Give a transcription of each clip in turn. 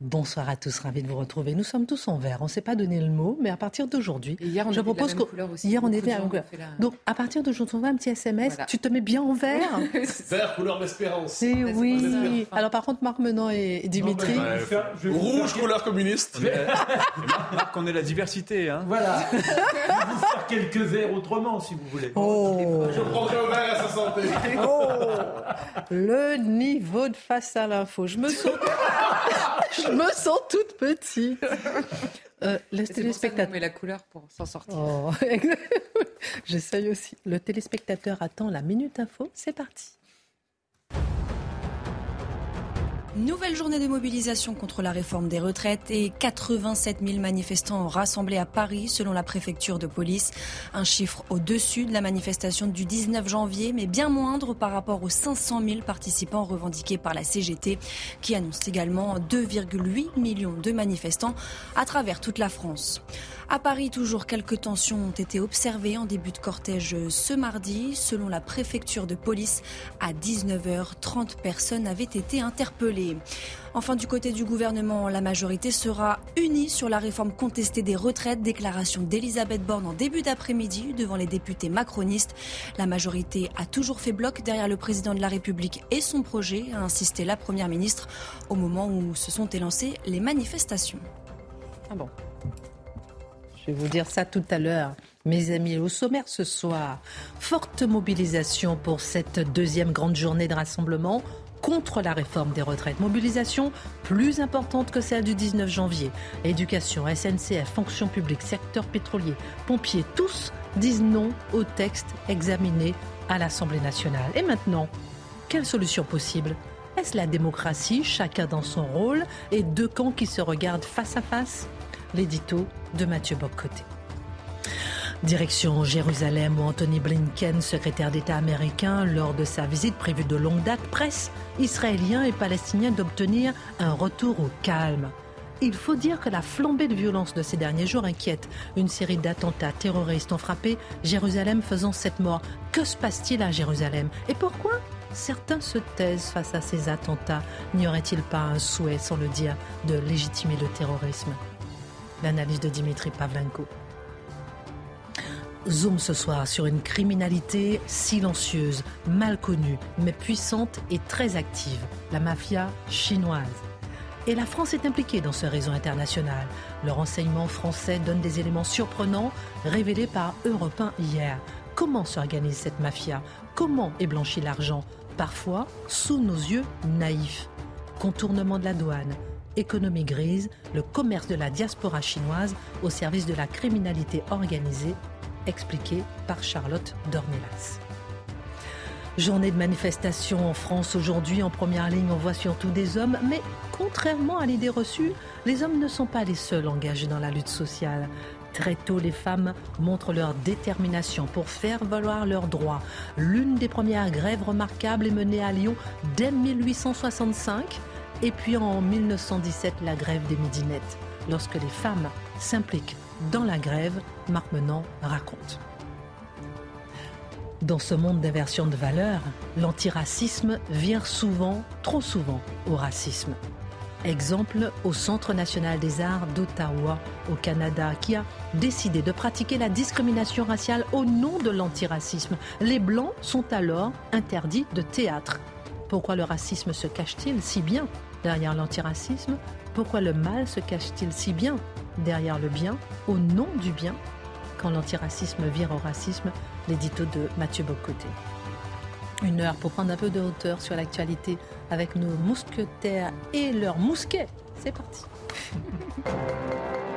Bonsoir à tous, ravi de vous retrouver. Nous sommes tous en vert. On ne s'est pas donné le mot, mais à partir d'aujourd'hui, je propose que hier on était à la Donc à partir d'aujourd'hui, on va un petit SMS. Voilà. Tu te mets bien en vert. Vert, couleur d'espérance. Eh oui. Alors par contre, Marc Menon et Dimitri. Non, mais, je Rouge, couleur communiste. Marc, on est la diversité. Hein. Voilà. Je vais vous faire quelques verres autrement, si vous voulez. Oh. Je prendrai au vert à sa santé. Oh, le niveau de face à l'info. Je me sens, je me sens toute petite. Euh, le téléspectateur. met la couleur pour s'en sortir. Oh, J'essaye aussi. Le téléspectateur attend la minute info. C'est parti. Nouvelle journée de mobilisation contre la réforme des retraites et 87 000 manifestants rassemblés à Paris selon la préfecture de police. Un chiffre au-dessus de la manifestation du 19 janvier, mais bien moindre par rapport aux 500 000 participants revendiqués par la CGT, qui annonce également 2,8 millions de manifestants à travers toute la France. À Paris, toujours quelques tensions ont été observées en début de cortège ce mardi. Selon la préfecture de police, à 19h, 30 personnes avaient été interpellées. Enfin, du côté du gouvernement, la majorité sera unie sur la réforme contestée des retraites. Déclaration d'Elisabeth Borne en début d'après-midi devant les députés macronistes. La majorité a toujours fait bloc derrière le président de la République et son projet, a insisté la première ministre au moment où se sont élancées les manifestations. Ah bon. Vais vous dire ça tout à l'heure. Mes amis, au sommaire ce soir, forte mobilisation pour cette deuxième grande journée de rassemblement contre la réforme des retraites. Mobilisation plus importante que celle du 19 janvier. Éducation, SNCF, fonction publique, secteur pétrolier, pompiers, tous disent non au texte examiné à l'Assemblée nationale. Et maintenant, quelle solution possible? Est-ce la démocratie, chacun dans son rôle, et deux camps qui se regardent face à face? L'édito de Mathieu Boccoté. Direction Jérusalem où Anthony Blinken, secrétaire d'État américain, lors de sa visite prévue de longue date, presse israéliens et palestiniens d'obtenir un retour au calme. Il faut dire que la flambée de violence de ces derniers jours inquiète. Une série d'attentats terroristes ont frappé Jérusalem faisant sept morts. Que se passe-t-il à Jérusalem? Et pourquoi Certains se taisent face à ces attentats? N'y aurait-il pas un souhait, sans le dire, de légitimer le terrorisme? L'analyse de Dimitri Pavlenko. Zoom ce soir sur une criminalité silencieuse, mal connue, mais puissante et très active, la mafia chinoise. Et la France est impliquée dans ce réseau international. Le renseignement français donne des éléments surprenants révélés par Europe 1 hier. Comment s'organise cette mafia? Comment est blanchi l'argent? Parfois sous nos yeux naïfs. Contournement de la douane, économie grise, le commerce de la diaspora chinoise au service de la criminalité organisée, expliqué par Charlotte Dornelas. Journée de manifestation en France aujourd'hui. En première ligne, on voit surtout des hommes, mais contrairement à l'idée reçue, les hommes ne sont pas les seuls engagés dans la lutte sociale. Très tôt, les femmes montrent leur détermination pour faire valoir leurs droits. L'une des premières grèves remarquables est menée à Lyon dès 1865. Et puis en 1917, la grève des midinettes. Lorsque les femmes s'impliquent dans la grève, Marc raconte. Dans ce monde d'inversion de valeurs, l'antiracisme vient souvent, trop souvent, au racisme. Exemple au Centre national des arts d'Ottawa, au Canada, qui a décidé de pratiquer la discrimination raciale au nom de l'antiracisme. Les Blancs sont alors interdits de théâtre. Pourquoi le racisme se cache-t-il si bien derrière l'antiracisme Pourquoi le mal se cache-t-il si bien derrière le bien, au nom du bien Quand l'antiracisme vire au racisme, l'édito de Mathieu Bocoté. Une heure pour prendre un peu de hauteur sur l'actualité avec nos mousquetaires et leurs mousquets. C'est parti.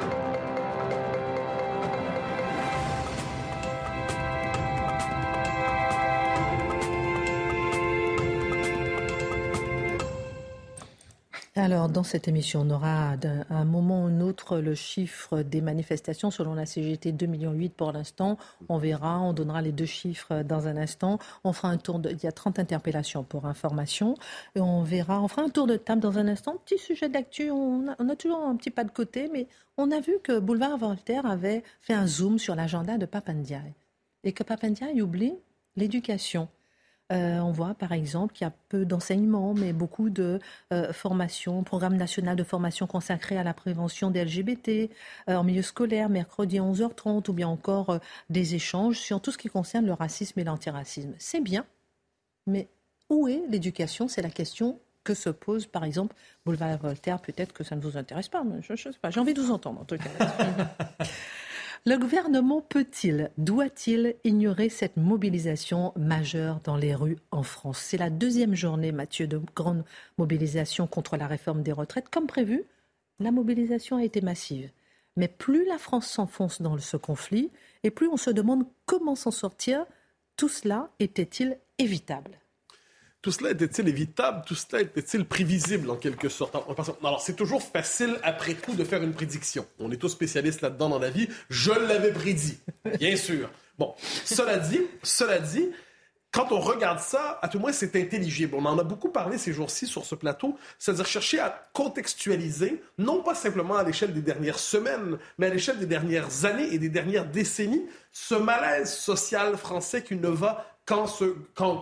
Alors, dans cette émission, on aura à un moment ou un autre le chiffre des manifestations. Selon la CGT, 2,8 millions pour l'instant. On verra, on donnera les deux chiffres dans un instant. On fera un tour de... Il y a 30 interpellations pour information. Et on verra, on fera un tour de table dans un instant. Petit sujet d'actu, on on a toujours un petit pas de côté, mais on a vu que Boulevard Voltaire avait fait un zoom sur l'agenda de Papandiaï. Et que Papandiaï oublie l'éducation. Euh, on voit par exemple qu'il y a peu d'enseignements, mais beaucoup de euh, formations, programme national de formation consacré à la prévention des LGBT euh, en milieu scolaire, mercredi à 11h30, ou bien encore des échanges sur tout ce qui concerne le racisme et l'antiracisme. C'est bien, mais où est l'éducation? C'est la question que se pose, par exemple, Boulevard Voltaire. Peut-être que ça ne vous intéresse pas, mais je ne sais pas. J'ai envie de vous entendre, en tout cas. Le gouvernement peut-il, doit-il ignorer cette mobilisation majeure dans les rues en France? C'est la deuxième journée, Mathieu, de grande mobilisation contre la réforme des retraites. Comme prévu, la mobilisation a été massive. Mais plus la France s'enfonce dans ce conflit, et plus on se demande comment s'en sortir. Tout cela était-il évitable? Tout cela était-il évitable? Tout cela était-il prévisible en quelque sorte? Alors, c'est toujours facile après coup de faire une prédiction. On est tous spécialistes là-dedans dans la vie. Je l'avais prédit, bien sûr. Bon, cela dit, cela dit, quand on regarde ça, à tout moins, c'est intelligible. On en a beaucoup parlé ces jours-ci sur ce plateau, c'est-à-dire chercher à contextualiser, non pas simplement à l'échelle des dernières semaines, mais à l'échelle des dernières années et des dernières décennies, ce malaise social français qui ne va qu'en se,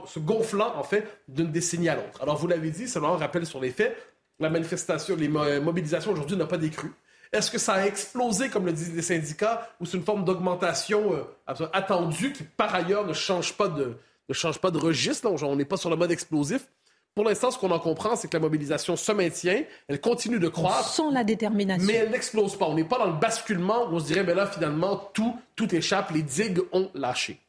se gonflant, en fait, d'une décennie à l'autre. Alors, vous l'avez dit, seulement un rappel sur les faits, la manifestation, les mobilisations aujourd'hui n'ont pas décru. Est-ce que ça a explosé, comme le disent les syndicats, ou c'est une forme d'augmentation euh, attendue qui, par ailleurs, ne change pas de, ne change pas de registre? on n'est pas sur le mode explosif? Pour l'instant, ce qu'on en comprend, c'est que la mobilisation se maintient, elle continue de croître. Sans la détermination. Mais elle n'explose pas. On n'est pas dans le basculement où on se dirait, mais là, finalement, tout, tout échappe, les digues ont lâché.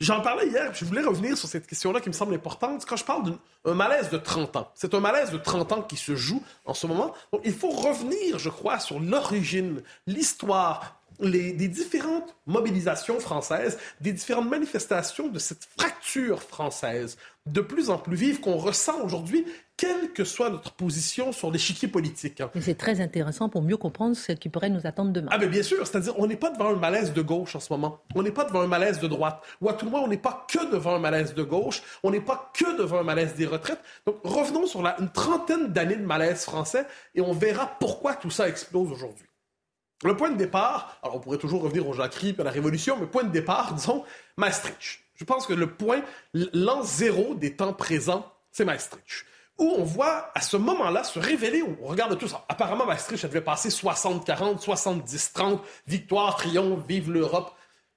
J'en parlais hier, je voulais revenir sur cette question-là qui me semble importante. Quand je parle d'un malaise de 30 ans, c'est un malaise de 30 ans qui se joue en ce moment. Donc, il faut revenir, je crois, sur l'origine, l'histoire, les, des différentes mobilisations françaises, des différentes manifestations de cette fracture française de plus en plus vive qu'on ressent aujourd'hui quelle que soit notre position sur l'échiquier politique. Et c'est très intéressant pour mieux comprendre ce qui pourrait nous attendre demain. Ah, mais bien sûr, c'est-à-dire, on n'est pas devant un malaise de gauche en ce moment. On n'est pas devant un malaise de droite. Ou à tout le moins, on n'est pas que devant un malaise de gauche. On n'est pas que devant un malaise des retraites. Donc, revenons sur la, une trentaine d'années de malaise français et on verra pourquoi tout ça explose aujourd'hui. Le point de départ, alors on pourrait toujours revenir au Jacques et à la Révolution, mais point de départ, disons, Maastricht. Je pense que le point, l'an zéro des temps présents, c'est Maastricht où on voit à ce moment-là se révéler, on regarde tout ça. Apparemment, Maastricht, ça devait passer 60-40, 70-30, victoire, triomphe, vive l'Europe.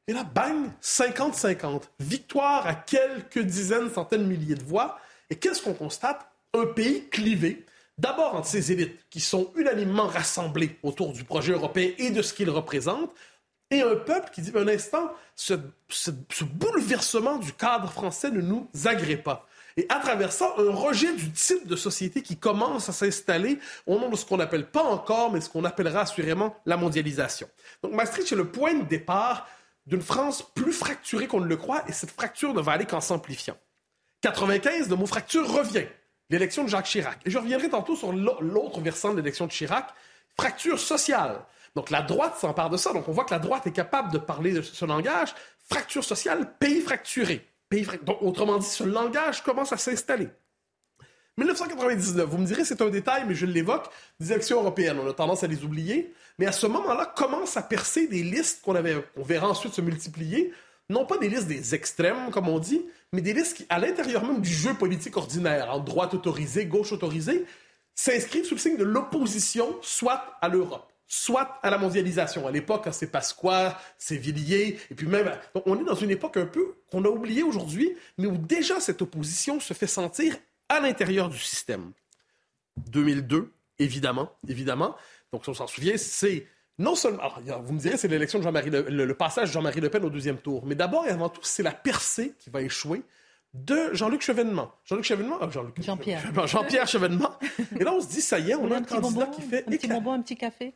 Et là, bang, 50-50. Victoire à quelques dizaines, centaines, milliers de voix. Et qu'est-ce qu'on constate? Un pays clivé. D'abord entre ses élites, qui sont unanimement rassemblées autour du projet européen et de ce qu'il représente, et un peuple qui dit, un instant, ce, ce bouleversement du cadre français ne nous agrée pas. Et à travers ça, un rejet du type de société qui commence à s'installer au nom de ce qu'on n'appelle pas encore, mais ce qu'on appellera assurément la mondialisation. Donc Maastricht est le point de départ d'une France plus fracturée qu'on ne le croit, et cette fracture ne va aller qu'en s'amplifiant. 95, le mot fracture revient. L'élection de Jacques Chirac. Et je reviendrai tantôt sur l'autre versant de l'élection de Chirac, fracture sociale. Donc la droite s'empare de ça. Donc on voit que la droite est capable de parler de ce langage. Fracture sociale, pays fracturé. Donc, autrement dit, ce langage commence à s'installer. 1999, vous me direz, c'est un détail, mais je l'évoque, des élections européennes. On a tendance à les oublier. Mais à ce moment-là, commencent à percer des listes qu'on verra ensuite se multiplier. Non pas des listes des extrêmes, comme on dit, mais des listes qui, à l'intérieur même du jeu politique ordinaire, en droite autorisée, gauche autorisée, s'inscrivent sous le signe de l'opposition, soit à l'Europe soit à la mondialisation. À l'époque, c'est Pasqua, c'est Villiers, et puis même... Donc on est dans une époque un peu qu'on a oubliée aujourd'hui, mais où déjà cette opposition se fait sentir à l'intérieur du système. 2002, évidemment, évidemment. Donc, si on s'en souvient, c'est non seulement. Alors, vous me direz, c'est l'élection de Jean-Marie le, passage de Jean-Marie Le Pen au deuxième tour. Mais d'abord et avant tout, c'est la percée qui va échouer de Jean-Luc Chevènement. Jean-Luc Chevènement, ah, Jean-Pierre. Jean-Pierre Chevènement. Et là, on se dit, ça y est, on a un, candidat qui fait. Un petit bonbon, un petit café.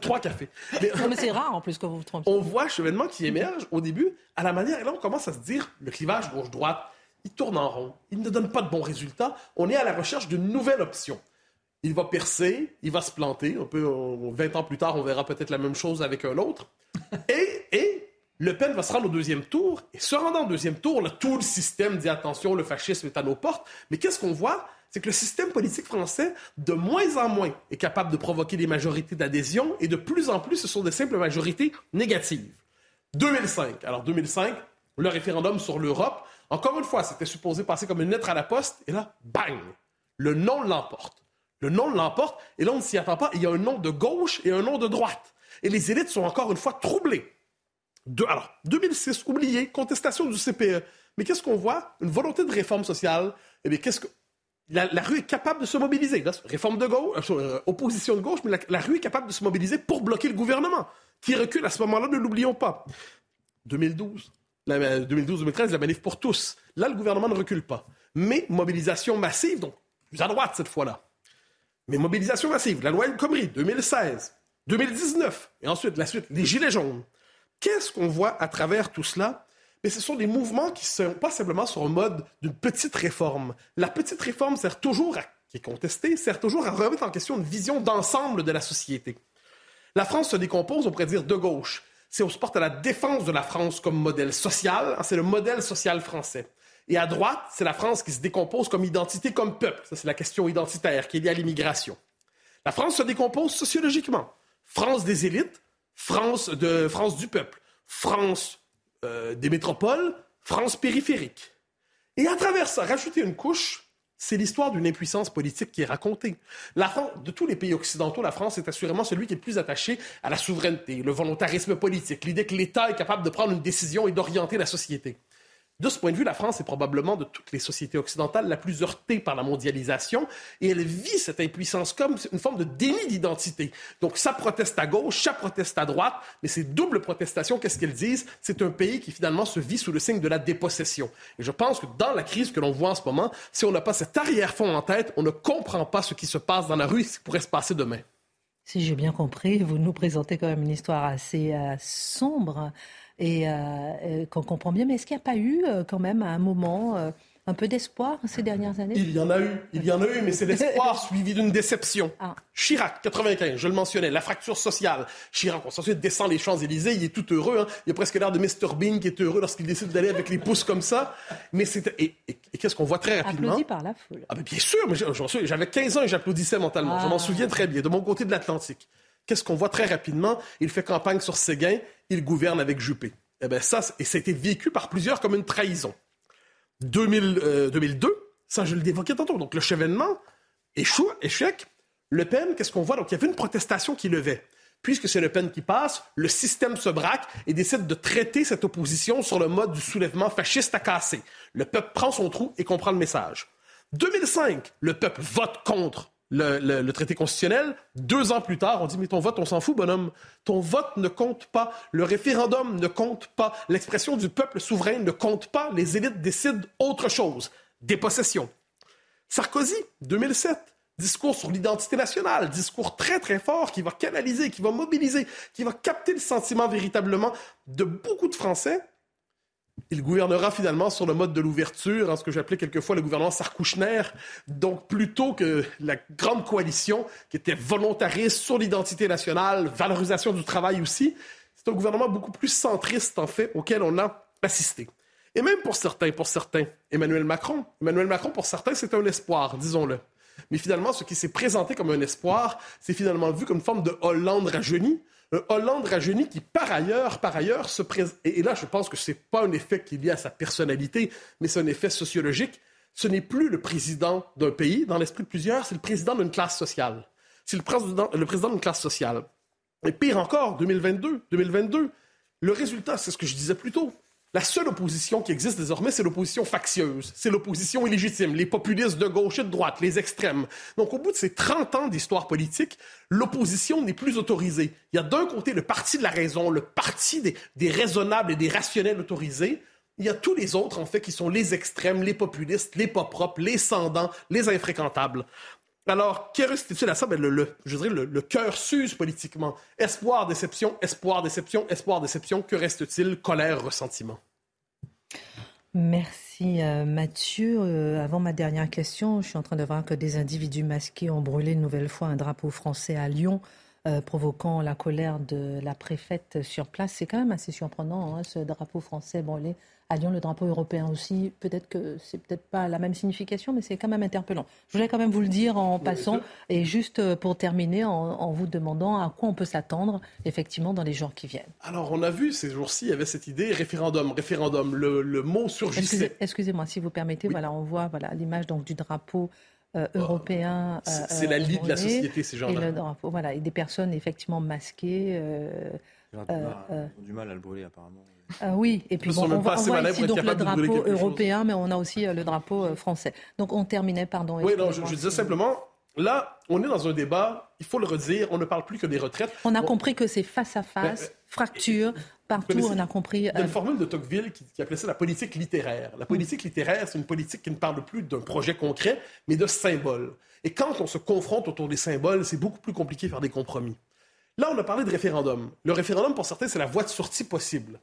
trois cafés. Mais, non, mais c'est rare en plus que vous vous trompiez. On voit Chevènement qui émerge au début à la manière, et là, on commence à se dire, le clivage gauche-droite, il tourne en rond, il ne donne pas de bons résultats. On est à la recherche d'une nouvelle option. il va percer, il va se planter. Un peu, 20 ans plus tard, on verra peut-être la même chose avec un autre. Et, et Le Pen va se rendre au deuxième tour. Et se rendant au deuxième tour, là, tout le système dit attention, le fascisme est à nos portes. Mais qu'est-ce qu'on voit? C'est que le système politique français, de moins en moins, est capable de provoquer des majorités d'adhésion et de plus en plus, ce sont des simples majorités négatives. 2005. Alors, 2005, le référendum sur l'Europe, encore une fois, c'était supposé passer comme une lettre à la poste, et là, bang! Le non l'emporte. Le non l'emporte, et là, on ne s'y attend pas. Il y a un nom de gauche et un nom de droite. Et les élites sont encore une fois troublées. Alors, 2006, oublié, contestation du CPE. Mais qu'est-ce qu'on voit? Une volonté de réforme sociale. Eh bien, qu'est-ce que. La, rue est capable de se mobiliser. réforme de gauche, euh, euh, opposition de gauche, mais la, rue est capable de se mobiliser pour bloquer le gouvernement, qui recule à ce moment-là, ne l'oublions pas. 2012, 2012-2013, la manif pour tous. Là, le gouvernement ne recule pas. Mais mobilisation massive, donc plus à droite cette fois-là. Mais mobilisation massive, la loi El Khomri, 2016, 2019, et ensuite la suite, les Gilets jaunes. Qu'est-ce qu'on voit à travers tout cela? Mais ce sont des mouvements qui ne sont pas simplement sur le mode d'une petite réforme. La petite réforme sert toujours à, qui est contestée, sert toujours à remettre en question une vision d'ensemble de la société. La France se décompose, on pourrait dire, de gauche c'est on se porte à la défense de la France comme modèle social. Hein, c'est le modèle social français. Et à droite, c'est la France qui se décompose comme identité, comme peuple. Ça, c'est la question identitaire qui est liée à l'immigration. La France se décompose sociologiquement. France des élites, France, de, France du peuple, France euh, des métropoles, France périphérique. Et à travers ça, rajouter une couche c'est l'histoire d'une impuissance politique qui est racontée. La France, de tous les pays occidentaux, la France est assurément celui qui est le plus attaché à la souveraineté, le volontarisme politique, l'idée que l'État est capable de prendre une décision et d'orienter la société. De ce point de vue, la France est probablement de toutes les sociétés occidentales la plus heurtée par la mondialisation et elle vit cette impuissance comme une forme de déni d'identité. Donc ça proteste à gauche, ça proteste à droite, mais ces doubles protestations, qu'est-ce qu'elles disent? C'est un pays qui finalement se vit sous le signe de la dépossession. Et je pense que dans la crise que l'on voit en ce moment, si on n'a pas cet arrière-fond en tête, on ne comprend pas ce qui se passe dans la rue et ce qui pourrait se passer demain. Si j'ai bien compris, vous nous présentez quand même une histoire assez euh, sombre et euh, euh, qu'on comprend bien. Mais est-ce qu'il n'y a pas eu euh, quand même à un moment un peu d'espoir ces dernières années? Il y en a eu, il y en a eu, mais c'est l'espoir suivi d'une déception. Ah. Chirac, 95, je le mentionnais, la fracture sociale. Chirac, on ensuite descend les Champs-Élysées, il est tout heureux, hein. il a presque l'air de Mr Bean qui est heureux lorsqu'il décide d'aller avec les pouces comme ça. Mais c'est et, qu'est-ce qu'on voit très rapidement? Applaudi par la foule. Ah ben bien sûr, mais j'avais 15 ans et j'applaudissais mentalement. Je m'en ah. souviens très bien, de mon côté de l'Atlantique. Qu'est-ce qu'on voit très rapidement? Il fait campagne sur Séguin, il gouverne avec Juppé. Eh bien, ça, et ça a été vécu par plusieurs comme une trahison. 2000, 2002, euh, ça, je l'évoquais tantôt. Donc, le chevènement échoue, échec. Le Pen, qu'est-ce qu'on voit? Donc, il y avait une protestation qui levait. Puisque c'est Le Pen qui passe, le système se braque et décide de traiter cette opposition sur le mode du soulèvement fasciste à casser. Le peuple prend son trou et comprend le message. 2005, le peuple vote contre le, traité constitutionnel. Deux ans plus tard, on dit, mais ton vote, on s'en fout, bonhomme. Ton vote ne compte pas. Le référendum ne compte pas. L'expression du peuple souverain ne compte pas. Les élites décident autre chose. Dépossession. Sarkozy, 2007. Discours sur l'identité nationale, discours très très fort qui va canaliser, qui va mobiliser, qui va capter le sentiment véritablement de beaucoup de Français il gouvernera finalement sur le mode de l'ouverture, en ce que j'appelais quelquefois le gouvernement Sarkouchner, donc plutôt que la grande coalition qui était volontariste sur l'identité nationale, valorisation du travail aussi. C'est un gouvernement beaucoup plus centriste, en fait, auquel on a assisté. Et même pour certains, pour certains, Emmanuel Macron, Emmanuel Macron, pour certains, c'est un espoir, disons-le. Mais finalement, ce qui s'est présenté comme un espoir, c'est finalement vu comme une forme de Hollande rajeuni, un Hollande rajeuni qui, par ailleurs, par ailleurs, se présente. Et, là, je pense que ce n'est pas un effet qui est lié à sa personnalité, mais c'est un effet sociologique. Ce n'est plus le président d'un pays, dans l'esprit de plusieurs, c'est le président d'une classe sociale. C'est le président, le président d'une classe sociale. Et pire encore, 2022, 2022, le résultat, c'est ce que je disais plus tôt. La seule opposition qui existe désormais, c'est l'opposition factieuse, c'est l'opposition illégitime, les populistes de gauche et de droite, les extrêmes. Donc au bout de ces 30 ans d'histoire politique, l'opposition n'est plus autorisée. Il y a d'un côté le parti de la raison, le parti des, raisonnables et des rationnels autorisés. Il y a tous les autres, en fait, qui sont les extrêmes, les populistes, les pas propres, les sans les infréquentables. Alors, que reste-t-il à ça? Ben, le, je dirais le, le cœur s'use politiquement. Espoir, déception, espoir, déception, espoir, déception. Que reste-t-il? Colère, ressentiment. Merci euh, Mathieu. Euh, avant ma dernière question, je suis en train de voir que des individus masqués ont brûlé une nouvelle fois un drapeau français à Lyon. Euh, provoquant la colère de la préfète sur place. C'est quand même assez surprenant, hein, ce drapeau français brûlé à Lyon, le drapeau européen aussi. Peut-être que c'est peut-être pas la même signification, mais c'est quand même interpellant. Je voulais quand même vous le dire en passant, et juste euh, pour terminer, en, vous demandant à quoi on peut s'attendre effectivement dans les jours qui viennent. Alors, on a vu ces jours-ci, il y avait cette idée référendum, référendum. Le, mot surgissait. Excusez, moi si vous permettez. Voilà, on voit voilà l'image donc du drapeau euh, européen. c'est la lie de la société, ces gens-là. Voilà, et des personnes effectivement masquées. Ils ont du mal à le brûler apparemment. Ah oui, et puis bon, on, voit ici donc le drapeau européen, mais on a aussi euh, le drapeau euh, français. Donc on terminait, pardon. Oui, non, je, disais simplement, là, on est dans un débat, il faut le redire, on ne parle plus que des retraites. On a compris que c'est face à face, fracture, partout, on a compris. Il y a une euh, formule de Tocqueville qui, qui, appelait ça la politique littéraire. La politique littéraire, c'est une politique qui ne parle plus d'un projet concret, mais de symboles. Et quand on se confronte autour des symboles, c'est beaucoup plus compliqué de faire des compromis. Là, on a parlé de référendum. Le référendum, pour certains, c'est la voie de sortie possible.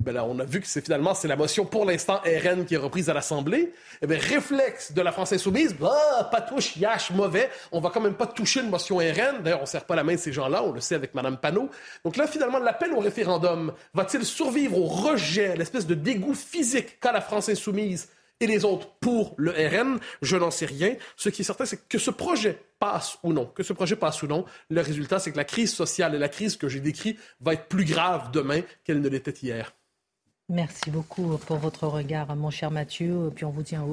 Ben on a vu que c'est finalement c'est la motion pour l'instant RN qui est reprise à l'Assemblée. Eh bien, réflexe de la France insoumise, bah, patouche, yache, mauvais. On va quand même pas toucher une motion RN. D'ailleurs, on serre pas la main de ces gens-là, on le sait avec Mme Panot. Donc là, finalement, l'appel au référendum va-t-il survivre au rejet, l'espèce de dégoût physique qu'a la France insoumise et les autres pour le RN, je n'en sais rien. Ce qui est certain, c'est que ce projet passe ou non, que ce projet passe ou non, le résultat, c'est que la crise sociale et la crise que j'ai décrite va être plus grave demain qu'elle ne l'était hier. Merci beaucoup pour votre regard, mon cher Mathieu. Puis on vous tient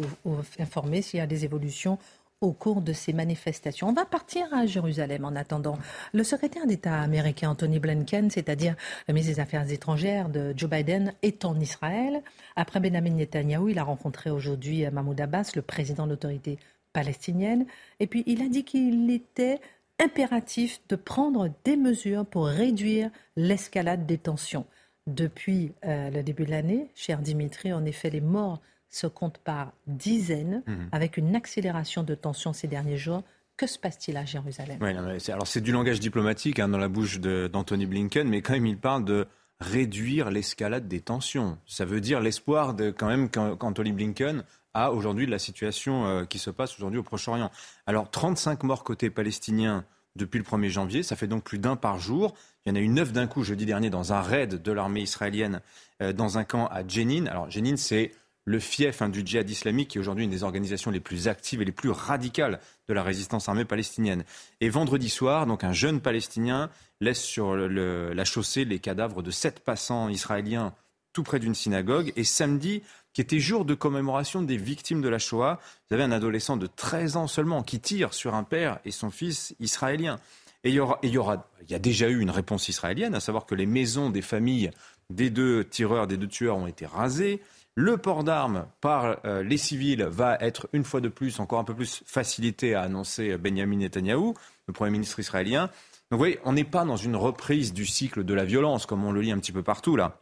informé s'il y a des évolutions au cours de ces manifestations. On va partir à Jérusalem en attendant. Le secrétaire d'État américain Anthony Blinken, c'est-à-dire le ministre des Affaires étrangères de Joe Biden, est en Israël. Après Benjamin Netanyahu, il a rencontré aujourd'hui Mahmoud Abbas, le président de l'autorité palestinienne. Et puis il a dit qu'il était impératif de prendre des mesures pour réduire l'escalade des tensions. Depuis euh, le début de l'année, cher Dimitri, en effet, les morts se comptent par dizaines, mhm. avec une accélération de tension ces derniers jours. Que se passe-t-il à Jérusalem? Alors c'est du langage diplomatique hein, dans la bouche d'Anthony Blinken, mais quand même il parle de réduire l'escalade des tensions. Ça veut dire l'espoir de quand même qu'Anthony Blinken a aujourd'hui de la situation euh, qui se passe aujourd'hui au Proche-Orient. Alors 35 morts côté palestinien depuis le 1er janvier, ça fait donc plus d'un par jour. Il y en a eu neuf d'un coup jeudi dernier dans un raid de l'armée israélienne euh, dans un camp à Jenin. Alors Jenin, c'est le fief hein, du djihad islamique, qui est aujourd'hui une des organisations les plus actives et les plus radicales de la résistance armée palestinienne. Et vendredi soir, donc un jeune Palestinien laisse sur la chaussée les cadavres de sept passants israéliens tout près d'une synagogue. Et samedi, qui était jour de commémoration des victimes de la Shoah, vous avez un adolescent de 13 ans seulement qui tire sur un père et son fils israélien. Et il y, aura, il y a déjà eu une réponse israélienne, à savoir que les maisons des familles des deux tireurs, des deux tueurs ont été rasées. Le port d'armes par euh, les civils va être une fois de plus, encore un peu plus facilité, à annoncer Benjamin Netanyahou, le Premier ministre israélien. Donc vous voyez, on n'est pas dans une reprise du cycle de la violence, comme on le lit un petit peu partout là.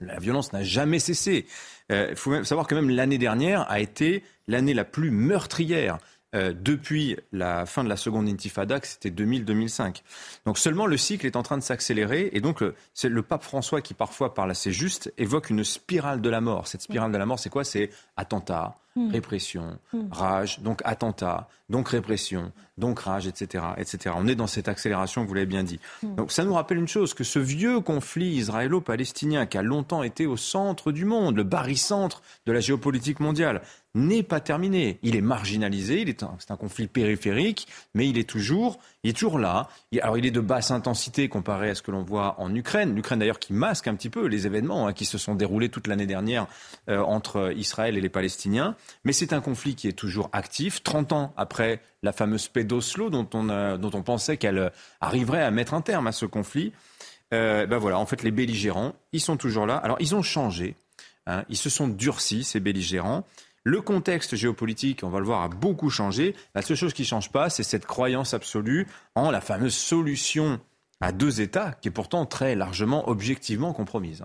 La violence n'a jamais cessé. Il euh, faut savoir que même l'année dernière a été l'année la plus meurtrière. Euh, depuis la fin de la seconde intifada, c'était 2000-2005. Donc seulement le cycle est en train de s'accélérer et donc c'est le pape François qui parfois parle assez juste évoque une spirale de la mort. Cette spirale de la mort, c'est quoi? C'est attentat, Hmm. répression, hmm. rage, donc attentat, donc répression, donc rage, etc., etc. On est dans cette accélération, vous l'avez bien dit. Hmm. Donc ça nous rappelle une chose, que ce vieux conflit israélo-palestinien qui a longtemps été au centre du monde, le barycentre de la géopolitique mondiale, n'est pas terminé. Il est marginalisé, il est c'est un conflit périphérique, mais il est toujours, il est toujours là. alors il est de basse intensité comparé à ce que l'on voit en Ukraine. L'Ukraine d'ailleurs qui masque un petit peu les événements hein, qui se sont déroulés toute l'année dernière euh, entre Israël et les Palestiniens. Mais c'est un conflit qui est toujours actif, 30 ans après la fameuse paix d'Oslo dont on, dont on pensait qu'elle arriverait à mettre un terme à ce conflit. Euh, ben voilà, en fait, les belligérants, ils sont toujours là. Alors, ils ont changé. Hein. ils se sont durcis, ces belligérants. Le contexte géopolitique, on va le voir, a beaucoup changé. La seule chose qui ne change pas, c'est cette croyance absolue en la fameuse solution à deux États, qui est pourtant très largement, objectivement compromise.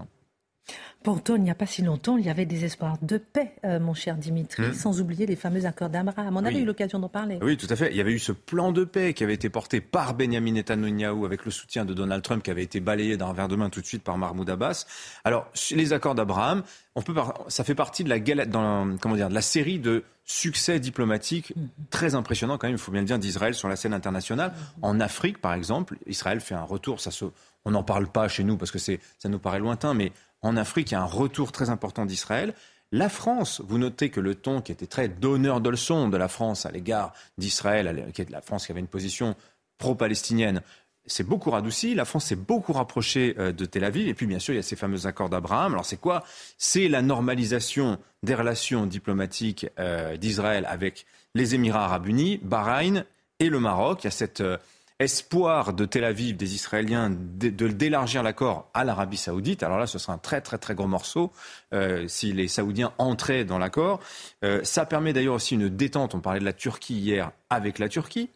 Pourtant, il n'y a pas si longtemps, il y avait des espoirs de paix, euh, mon cher Dimitri, Hmm. sans oublier les fameux accords d'Abraham. On avait Oui. eu l'occasion d'en parler. Oui, tout à fait. Il y avait eu ce plan de paix qui avait été porté par Benjamin Netanyahu avec le soutien de Donald Trump qui avait été balayé d'un revers de main tout de suite par Mahmoud Abbas. Alors, les accords d'Abraham, on peut par- ça fait partie de la, dans, comment dire, de la série de succès diplomatiques très impressionnants quand même, il faut bien le dire, d'Israël sur la scène internationale. En Afrique, par exemple, Israël fait un retour, ça se, on n'en parle pas chez nous parce que c'est, ça nous paraît lointain, mais en Afrique, il y a un retour très important d'Israël. La France, vous notez que le ton qui était très donneur de leçons de la France à l'égard d'Israël, qui est la France qui avait une position pro-palestinienne, s'est beaucoup radouci. La France s'est beaucoup rapprochée euh, de Tel Aviv. Et puis, bien sûr, il y a ces fameux accords d'Abraham. Alors, c'est quoi? C'est la normalisation des relations diplomatiques euh, d'Israël avec les Émirats arabes unis, Bahreïn et le Maroc. Il y a cet euh, espoir de Tel Aviv, des Israéliens, de d'élargir l'accord à l'Arabie saoudite. Alors là, ce sera un très, très, très gros morceau euh, si les Saoudiens entraient dans l'accord. Euh, ça permet d'ailleurs aussi une détente. On parlait de la Turquie hier avec la Turquie.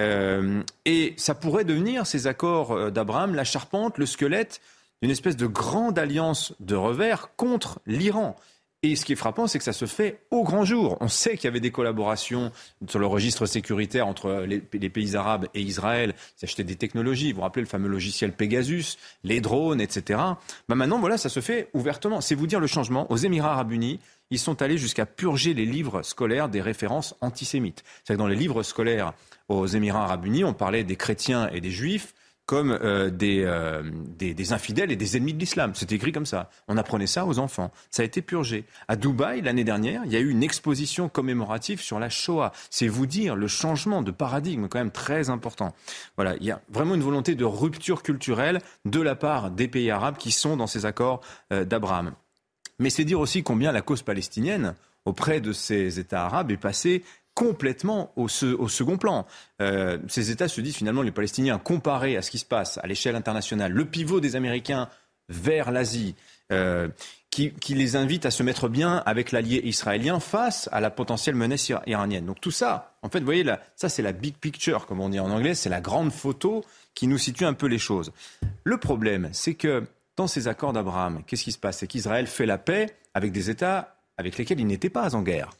Euh, et ça pourrait devenir, ces accords euh, d'Abraham, la charpente, le squelette d'une espèce de grande alliance de revers contre l'Iran. Et ce qui est frappant, c'est que ça se fait au grand jour. On sait qu'il y avait des collaborations sur le registre sécuritaire entre les, pays arabes et Israël. Ils achetaient des technologies. Vous vous rappelez le fameux logiciel Pegasus, les drones, etc. Ben maintenant, voilà, ça se fait ouvertement. C'est vous dire le changement. Aux Émirats arabes unis, ils sont allés jusqu'à purger les livres scolaires des références antisémites. C'est-à-dire que dans les livres scolaires aux Émirats arabes unis, on parlait des chrétiens et des juifs comme euh, des, euh, des, des infidèles et des ennemis de l'islam. C'était écrit comme ça. On apprenait ça aux enfants. Ça a été purgé. À Dubaï, l'année dernière, il y a eu une exposition commémorative sur la Shoah. C'est vous dire le changement de paradigme quand même très important. Voilà, il y a vraiment une volonté de rupture culturelle de la part des pays arabes qui sont dans ces accords euh, d'Abraham. Mais c'est dire aussi combien la cause palestinienne, auprès de ces États arabes, est passée complètement au, se- au second plan. Euh, ces États se disent finalement, les Palestiniens, comparés à ce qui se passe à l'échelle internationale, le pivot des Américains vers l'Asie, euh, qui, les invite à se mettre bien avec l'allié israélien face à la potentielle menace ira- iranienne. Donc tout ça, en fait, vous voyez, là, ça c'est la big picture, comme on dit en anglais, c'est la grande photo qui nous situe un peu les choses. Le problème, c'est que dans ces accords d'Abraham, qu'est-ce qui se passe? C'est qu'Israël fait la paix avec des États avec lesquels il n'était pas en guerre.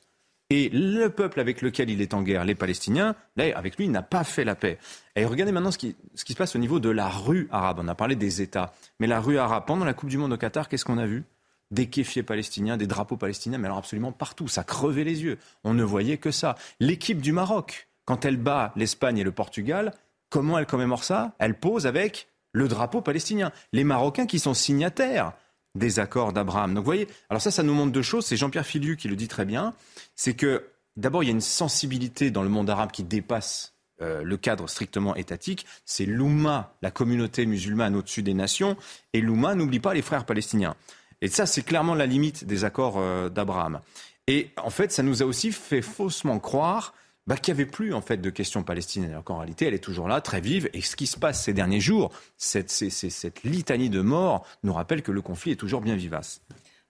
Et le peuple avec lequel il est en guerre, les Palestiniens, là, avec lui, il n'a pas fait la paix. Et regardez maintenant ce qui, ce qui se passe au niveau de la rue arabe. On a parlé des États. Mais la rue arabe, pendant la Coupe du Monde au Qatar, qu'est-ce qu'on a vu? Des kéfiers palestiniens, des drapeaux palestiniens, mais alors absolument partout. Ça crevait les yeux. On ne voyait que ça. L'équipe du Maroc, quand elle bat l'Espagne et le Portugal, comment elle commémore ça? Elle pose avec le drapeau palestinien. Les Marocains qui sont signataires des accords d'Abraham. Donc vous voyez, alors ça, ça nous montre deux choses. C'est Jean-Pierre Filiu qui le dit très bien. C'est que d'abord, il y a une sensibilité dans le monde arabe qui dépasse euh, le cadre strictement étatique. C'est l'Oumma, la communauté musulmane au-dessus des nations. Et l'Oumma n'oublie pas les frères palestiniens. Et ça, c'est clairement la limite des accords euh, d'Abraham. Et en fait, ça nous a aussi fait faussement croire bah, qu'il n'y avait plus en fait de question palestinienne. Alors qu'en réalité, elle est toujours là, très vive. Et ce qui se passe ces derniers jours, cette, litanie de morts, nous rappelle que le conflit est toujours bien vivace.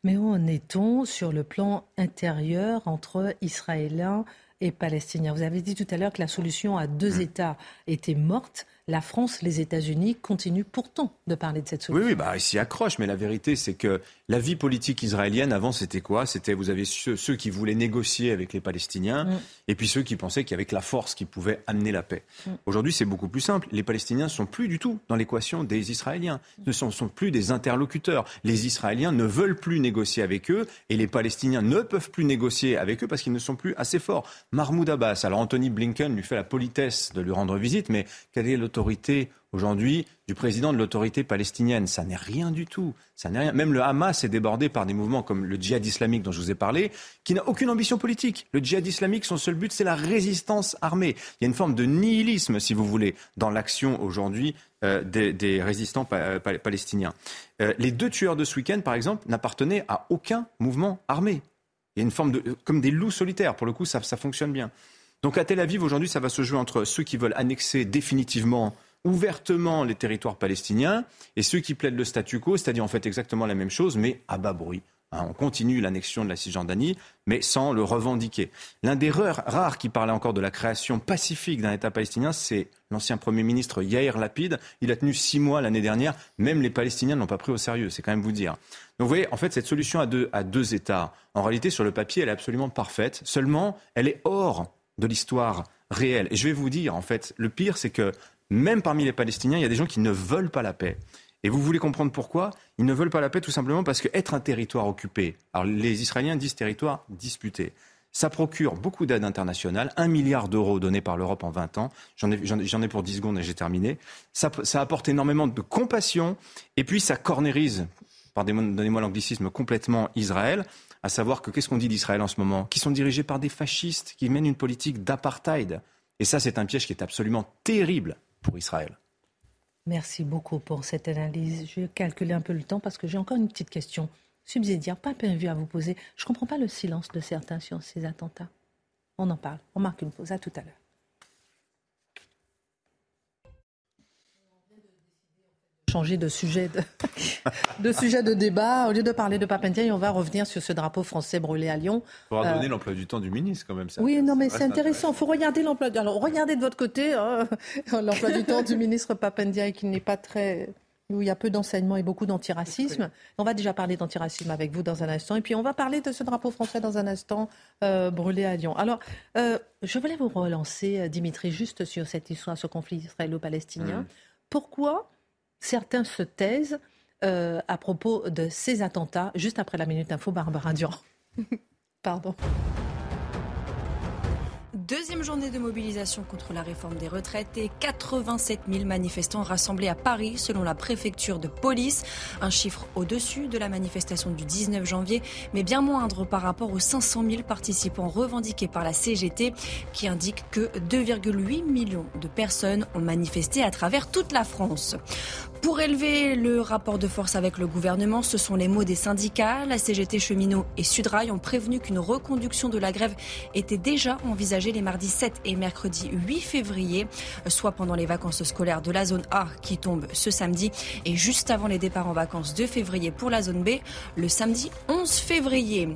Mais où en est-on sur le plan intérieur entre Israéliens et Palestiniens? Vous avez dit tout à l'heure que la solution à deux États était morte. La France, les États-Unis continuent pourtant de parler de cette Oui, solution. oui, bah, ils s'y accrochent, mais la vérité, c'est que la vie politique israélienne, avant, c'était quoi? C'était, vous avez ceux, ceux qui voulaient négocier avec les Palestiniens, Mm. et puis ceux qui pensaient qu'avec la force, qui pouvaient amener la paix. Mm. Aujourd'hui, c'est beaucoup plus simple. Les Palestiniens ne sont plus du tout dans l'équation des Israéliens. Ils ne sont, sont plus des interlocuteurs. Les Israéliens ne veulent plus négocier avec eux, et les Palestiniens ne peuvent plus négocier avec eux parce qu'ils ne sont plus assez forts. Mahmoud Abbas, alors Anthony Blinken lui fait la politesse de lui rendre visite, mais quelle est l'autorité aujourd'hui du président de l'autorité palestinienne Ça n'est rien du tout. Ça n'est rien. Même le Hamas est débordé par des mouvements comme le djihad islamique dont je vous ai parlé, qui n'a aucune ambition politique. Le djihad islamique, son seul but, c'est la résistance armée. Il y a une forme de nihilisme, si vous voulez, dans l'action aujourd'hui euh, des, résistants pa- palestiniens. Euh, les deux tueurs de ce week-end, par exemple, n'appartenaient à aucun mouvement armé. Il y a une forme de. comme des loups solitaires. Pour le coup, ça fonctionne bien. Donc à Tel Aviv, aujourd'hui, ça va se jouer entre ceux qui veulent annexer définitivement, ouvertement les territoires palestiniens et ceux qui plaident le statu quo, c'est-à-dire en fait exactement la même chose, mais à bas bruit. Hein, on continue l'annexion de la Cisjordanie, mais sans le revendiquer. L'un des rares qui parlait encore de la création pacifique d'un État palestinien, c'est l'ancien Premier ministre Yair Lapid. Il a tenu six mois l'année dernière. Même les Palestiniens ne l'ont pas pris au sérieux, c'est quand même vous dire. Donc vous voyez, en fait, cette solution à deux, à deux États, en réalité, sur le papier, elle est absolument parfaite. Seulement, elle est hors de l'histoire réelle. Et je vais vous dire, en fait, le pire, c'est que même parmi les Palestiniens, il y a des gens qui ne veulent pas la paix. Et vous voulez comprendre pourquoi? Ils ne veulent pas la paix tout simplement parce qu'être un territoire occupé, alors les Israéliens disent territoire disputé, ça procure beaucoup d'aide internationale, un milliard d'euros donnés par l'Europe en 20 ans. J'en ai, pour 10 secondes et j'ai terminé. Ça, ça, apporte énormément de compassion et puis ça cornérise, pardonnez-moi l'anglicisme, complètement Israël. À savoir que qu'est-ce qu'on dit d'Israël en ce moment? Qui sont dirigés par des fascistes qui mènent une politique d'apartheid. Et ça, c'est un piège qui est absolument terrible pour Israël. Merci beaucoup pour cette analyse. Je vais calculer un peu le temps parce que j'ai encore une petite question subsidiaire, pas vue à vous poser. Je ne comprends pas le silence de certains sur ces attentats. On en parle. On marque une pause. À tout à l'heure. Changer de sujet de, sujet de débat. Au lieu de parler de Papendia, on va revenir sur ce drapeau français brûlé à Lyon. Il faudra donner euh, l'emploi du temps du ministre quand même. Ça. Oui, non, mais c'est intéressant. Il faut regarder l'emploi. Alors, regardez de votre côté hein, l'emploi du temps du ministre Papendia qui n'est pas très où il y a peu d'enseignement et beaucoup d'antiracisme. On va déjà parler d'antiracisme avec vous dans un instant. Et puis, on va parler de ce drapeau français dans un instant, euh, brûlé à Lyon. Alors, euh, je voulais vous relancer, Dimitri, juste sur cette histoire, ce conflit israélo-palestinien. Mmh. Pourquoi certains se taisent euh, à propos de ces attentats, juste après la Minute Info, Barbara Durand. Pardon. Deuxième journée de mobilisation contre la réforme des retraites et 87 000 manifestants rassemblés à Paris selon la préfecture de police. Un chiffre au-dessus de la manifestation du 19 janvier, mais bien moindre par rapport aux 500 000 participants revendiqués par la CGT qui indique que 2,8 millions de personnes ont manifesté à travers toute la France. Pour élever le rapport de force avec le gouvernement, ce sont les mots des syndicats. La CGT Cheminot et Sudrail ont prévenu qu'une reconduction de la grève était déjà envisagée les mardis 7 et mercredi 8 février, soit pendant les vacances scolaires de la zone A qui tombe ce samedi et juste avant les départs en vacances de février pour la zone B, le samedi 11 février.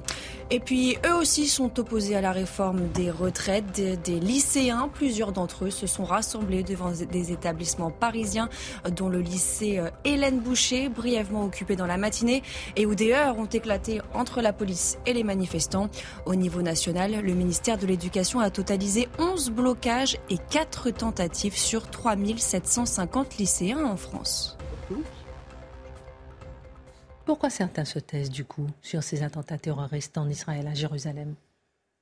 Et puis, eux aussi sont opposés à la réforme des retraites des, lycéens. Plusieurs d'entre eux se sont rassemblés devant des établissements parisiens, dont le lycée euh, Hélène Boucher, brièvement occupé dans la matinée, et où des heures ont éclaté entre la police et les manifestants. Au niveau national, le ministère de l'Éducation a totalisé 11 blocages et 4 tentatives sur 3750 lycéens en France. Pourquoi certains se taisent du coup sur ces attentats terroristes en Israël, à Jérusalem?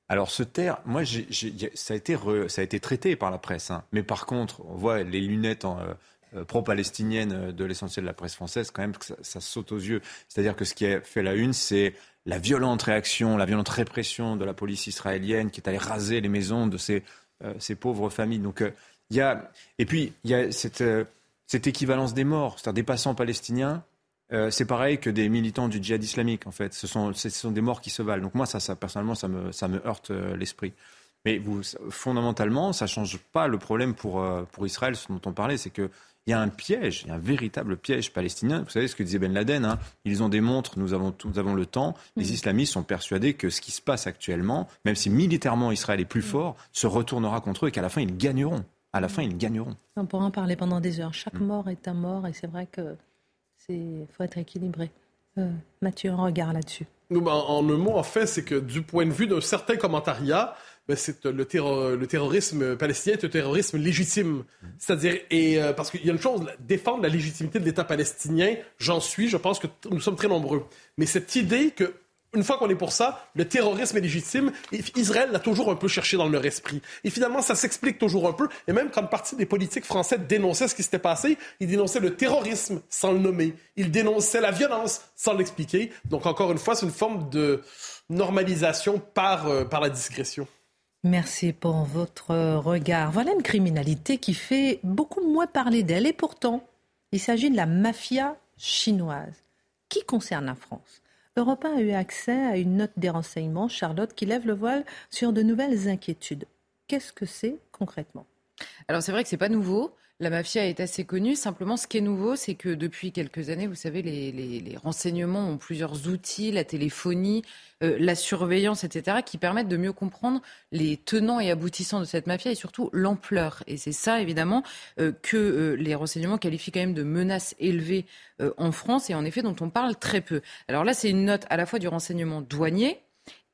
Alors se taire, moi, ça, a été ça a été traité par la presse. Hein. Mais par contre, on voit les lunettes euh, euh, pro-palestiniennes de l'essentiel de la presse française, quand même, ça, ça saute aux yeux. C'est-à-dire que ce qui a fait la une, c'est la violente réaction, la violente répression de la police israélienne qui est allée raser les maisons de ces, euh, ces pauvres familles. Donc, y a... Et puis, il y a cette, cette équivalence des morts, c'est-à-dire des passants palestiniens euh, c'est pareil que des militants du djihad islamique, en fait. Ce sont, ce sont des morts qui se valent. Donc moi, ça, ça personnellement, ça me, ça me heurte euh, l'esprit. Mais vous, fondamentalement, ça ne change pas le problème pour, euh, pour Israël, ce dont on parlait, c'est qu'il y a un piège, il y a un véritable piège palestinien. Vous savez ce que disait Ben Laden, hein? Ils ont des montres, nous avons, nous avons le temps. Les islamistes sont persuadés que ce qui se passe actuellement, même si militairement Israël est plus fort, se retournera contre eux et qu'à la fin, ils gagneront. À la fin, ils gagneront. On pourra en parler pendant des heures. Chaque mort est un mort et c'est vrai que il faut être équilibré. Euh, Mathieu, un regard là-dessus. En, en, un mot, en fait, c'est que du point de vue d'un certain commentariat, ben, c'est le, le, terrorisme palestinien est un terrorisme légitime. C'est-à-dire, et euh, parce qu'il y a une chose, défendre la légitimité de l'État palestinien, j'en suis, je pense que nous sommes très nombreux. Mais cette idée que une fois qu'on est pour ça, le terrorisme est légitime. Israël l'a toujours un peu cherché dans leur esprit. Et finalement, ça s'explique toujours un peu. Et même quand partie des politiques français dénonçaient ce qui s'était passé, ils dénonçaient le terrorisme sans le nommer. Ils dénonçaient la violence sans l'expliquer. Donc, encore une fois, c'est une forme de normalisation par, euh, par la discrétion. Merci pour votre regard. Voilà une criminalité qui fait beaucoup moins parler d'elle. Et pourtant, il s'agit de la mafia chinoise qui concerne la France. Europe 1 a eu accès à une note des renseignements, Charlotte, qui lève le voile sur de nouvelles inquiétudes. Qu'est-ce que c'est concrètement? Alors c'est vrai que c'est pas nouveau. La mafia est assez connue. Simplement, ce qui est nouveau, c'est que depuis quelques années, vous savez, les, renseignements ont plusieurs outils, la téléphonie, euh, la surveillance, etc., qui permettent de mieux comprendre les tenants et aboutissants de cette mafia et surtout l'ampleur. Et c'est ça, évidemment, euh, que euh, les renseignements qualifient quand même de menaces élevées en France et en effet dont on parle très peu. Alors là, c'est une note à la fois du renseignement douanier,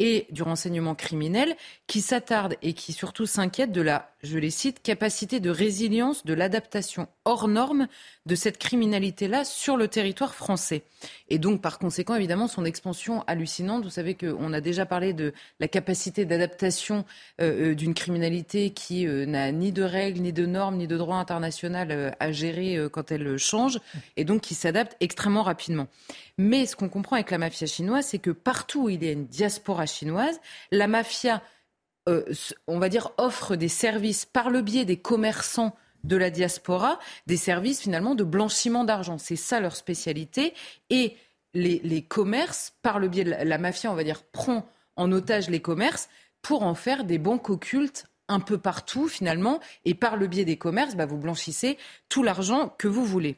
et du renseignement criminel qui s'attarde et qui surtout s'inquiète de la, je les cite, capacité de résilience, de l'adaptation hors norme de cette criminalité-là sur le territoire français. Et donc, par conséquent, évidemment, son expansion hallucinante. Vous savez qu'on a déjà parlé de la capacité d'adaptation euh, euh, d'une criminalité qui euh, n'a ni de règles, ni de normes, ni de droit international à gérer quand elle change, et donc qui s'adapte extrêmement rapidement. Mais ce qu'on comprend avec la mafia chinoise, c'est que partout où il y a une diaspora chinoise, la mafia, on va dire, offre des services par le biais des commerçants de la diaspora des services finalement de blanchiment d'argent. C'est ça leur spécialité. Et les, commerces, par le biais de la, mafia, on va dire, prend en otage les commerces pour en faire des banques occultes un peu partout finalement. Et par le biais des commerces, bah, vous blanchissez tout l'argent que vous voulez.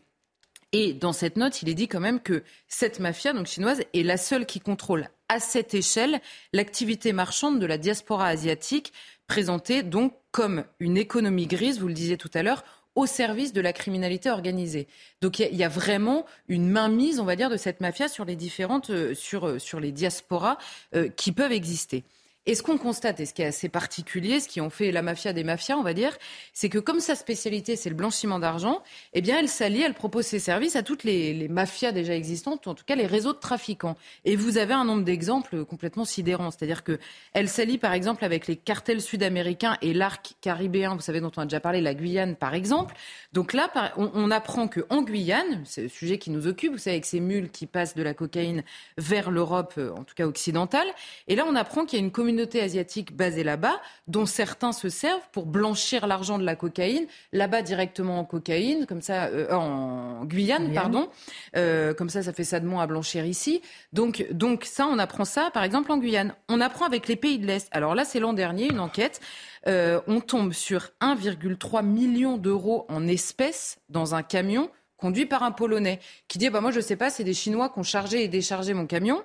Et dans cette note, il est dit quand même que cette mafia, donc chinoise, est la seule qui contrôle à cette échelle l'activité marchande de la diaspora asiatique, présentée donc comme une économie grise, vous le disiez tout à l'heure, au service de la criminalité organisée. Donc il y, a vraiment une mainmise, on va dire, de cette mafia sur les différentes, euh, sur, euh, sur les diasporas euh, qui peuvent exister. Et ce qu'on constate, et ce qui est assez particulier, ce qui ont fait la mafia des mafias, on va dire, c'est que comme sa spécialité, c'est le blanchiment d'argent, eh bien, elle s'allie, elle propose ses services à toutes les, mafias déjà existantes, ou en tout cas les réseaux de trafiquants. Et vous avez un nombre d'exemples complètement sidérants. C'est-à-dire qu'elle s'allie, par exemple, avec les cartels sud-américains et l'arc caribéen, vous savez, dont on a déjà parlé, la Guyane, par exemple. Donc là, on, on apprend qu'en Guyane, c'est le sujet qui nous occupe, vous savez, avec ces mules qui passent de la cocaïne vers l'Europe, euh, en tout cas occidentale. Et là, on apprend qu'il y a une communauté communauté asiatique basée là-bas, dont certains se servent pour blanchir l'argent de la cocaïne, là-bas directement en cocaïne, comme ça, euh, en Guyane, pardon. Euh, comme ça, ça fait ça de moins à blanchir ici. Donc, donc ça, on apprend ça, par exemple, en Guyane. On apprend avec les pays de l'Est. Alors là, c'est l'an dernier, une enquête. Euh, on tombe sur 1,3 million d'euros en espèces dans un camion conduit par un Polonais, qui dit bah moi je sais pas, c'est des Chinois qui ont chargé et déchargé mon camion.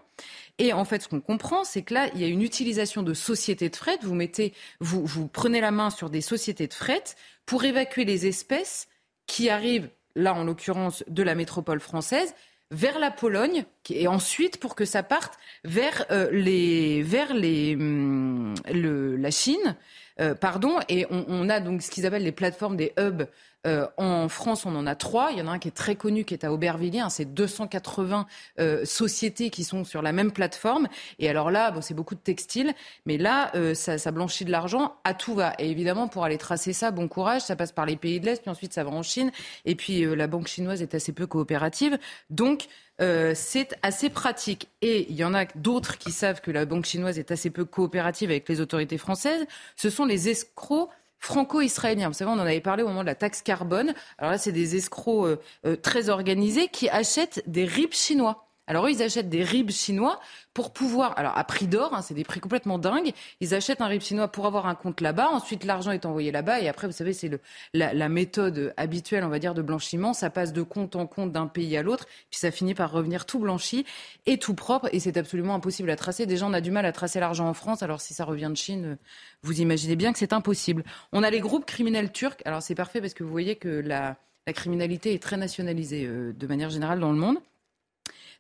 Et en fait, ce qu'on comprend, c'est que là, il y a une utilisation de sociétés de fret. Vous mettez, vous, vous prenez la main sur des sociétés de fret pour évacuer les espèces qui arrivent, là en l'occurrence, de la métropole française vers la Pologne et ensuite pour que ça parte vers euh, les vers les hum, le, la Chine euh, pardon et on, on, a donc ce qu'ils appellent les plateformes des hubs euh, en France, on en a trois. Il y en a un qui est très connu, qui est à Aubervilliers. Hein. c'est 280 euh, sociétés qui sont sur la même plateforme. Et alors là, bon, c'est beaucoup de textiles, mais là, euh, ça, ça, blanchit de l'argent à tout va. Et évidemment, pour aller tracer ça, bon courage. Ça passe par les pays de l'Est, puis ensuite ça va en Chine. Et puis la banque chinoise est assez peu coopérative. Donc, c'est assez pratique. Et il y en a d'autres qui savent que la banque chinoise est assez peu coopérative avec les autorités françaises. Ce sont les escrocs franco-israéliens. Vous savez, on en avait parlé au moment de la taxe carbone. Alors là, c'est des escrocs euh, euh, très organisés qui achètent des RIP chinois. Alors eux, ils achètent des ribs chinois pour pouvoir, alors à prix d'or, hein, c'est des prix complètement dingues, ils achètent un rib chinois pour avoir un compte là-bas, ensuite l'argent est envoyé là-bas, et après, vous savez, c'est la, la méthode habituelle, on va dire, de blanchiment, ça passe de compte en compte d'un pays à l'autre, puis ça finit par revenir tout blanchi et tout propre, et c'est absolument impossible à tracer. Déjà, on a du mal à tracer l'argent en France, alors si ça revient de Chine, vous imaginez bien que c'est impossible. On a les groupes criminels turcs, alors c'est parfait parce que vous voyez que la, la criminalité est très nationalisée euh, de manière générale dans le monde.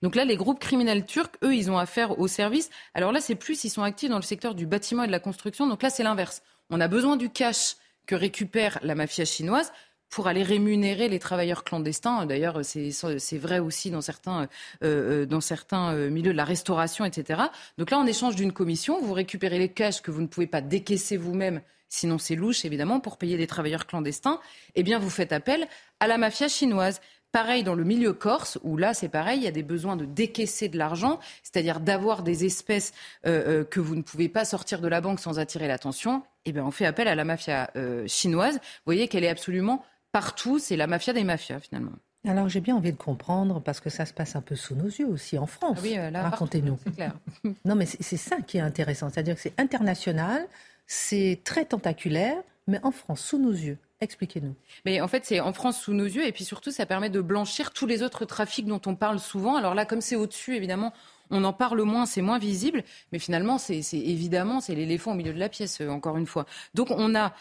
Donc là, les groupes criminels turcs, eux, ils ont affaire aux services. Alors là, c'est plus, ils sont actifs dans le secteur du bâtiment et de la construction. Donc là, c'est l'inverse. On a besoin du cash que récupère la mafia chinoise pour aller rémunérer les travailleurs clandestins. D'ailleurs, c'est vrai aussi dans certains, euh, euh, dans certains euh, milieux de la restauration, etc. Donc là, en échange d'une commission, vous récupérez les cash que vous ne pouvez pas décaisser vous-même, sinon c'est louche, évidemment, pour payer des travailleurs clandestins. Eh bien, vous faites appel à la mafia chinoise. Pareil dans le milieu corse, où là c'est pareil, il y a des besoins de décaisser de l'argent, c'est-à-dire d'avoir des espèces euh, euh, que vous ne pouvez pas sortir de la banque sans attirer l'attention. Eh bien, on fait appel à la mafia euh, chinoise. Vous voyez qu'elle est absolument partout. C'est la mafia des mafias finalement. Alors j'ai bien envie de comprendre parce que ça se passe un peu sous nos yeux aussi en France. Ah oui, Racontez-nous. non, mais c'est ça qui est intéressant, c'est-à-dire que c'est international, c'est très tentaculaire, mais en France, sous nos yeux. Expliquez-nous. Mais en fait, c'est en France sous nos yeux, et puis surtout, ça permet de blanchir tous les autres trafics dont on parle souvent. Alors là, comme c'est au-dessus, évidemment, on en parle moins, c'est moins visible, mais finalement, c'est évidemment, c'est l'éléphant au milieu de la pièce, euh, encore une fois. Donc on a,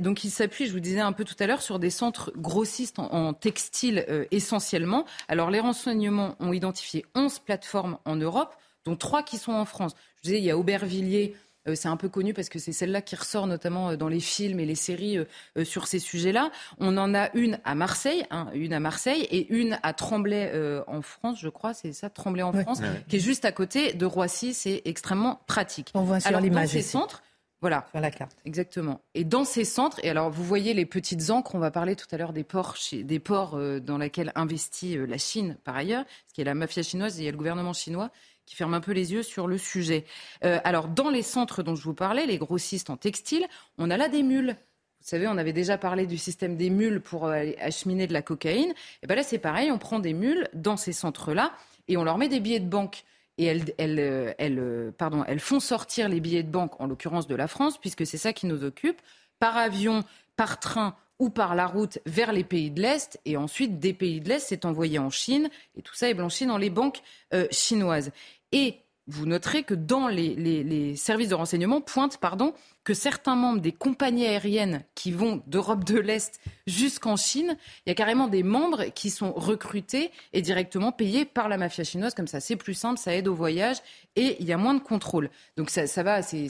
donc il s'appuie, je vous disais un peu tout à l'heure, sur des centres grossistes en, textile euh, essentiellement. Alors les renseignements ont identifié 11 plateformes en Europe, dont trois qui sont en France. Je vous disais, il y a Aubervilliers c'est un peu connu parce que c'est celle-là qui ressort notamment euh, dans les films et les séries euh, sur ces sujets-là. On en a une à Marseille, hein, une à Marseille et une à Tremblay en France, je crois, c'est ça, Tremblay en France, qui est juste à côté de Roissy. C'est extrêmement pratique. On voit sur l'image. ces centres, voilà. Sur la carte. Exactement. Et dans ces centres, et alors vous voyez les petites encres, on va parler tout à l'heure des ports, des ports dans lesquels investit la Chine par ailleurs, ce qui est la mafia chinoise, et il y a le gouvernement chinois qui ferme un peu les yeux sur le sujet. Euh, alors, dans les centres dont je vous parlais, les grossistes en textile, on a là des mules. Vous savez, on avait déjà parlé du système des mules pour euh, acheminer de la cocaïne. Et bien là, c'est pareil, on prend des mules dans ces centres-là et on leur met des billets de banque. Et elles, elles, elles, pardon, elles font sortir les billets de banque, en l'occurrence de la France, puisque c'est ça qui nous occupe, par avion, par train ou par la route vers les pays de l'Est. Et ensuite, des pays de l'Est, c'est envoyé en Chine. Et tout ça est blanchi dans les banques euh, chinoises. Et vous noterez que dans les, services de renseignement pointent pardon, que certains membres des compagnies aériennes qui vont d'Europe de l'Est jusqu'en Chine, il y a carrément des membres qui sont recrutés et directement payés par la mafia chinoise. Comme ça, c'est plus simple, ça aide au voyage et il y a moins de contrôle. Donc ça, ça va, c'est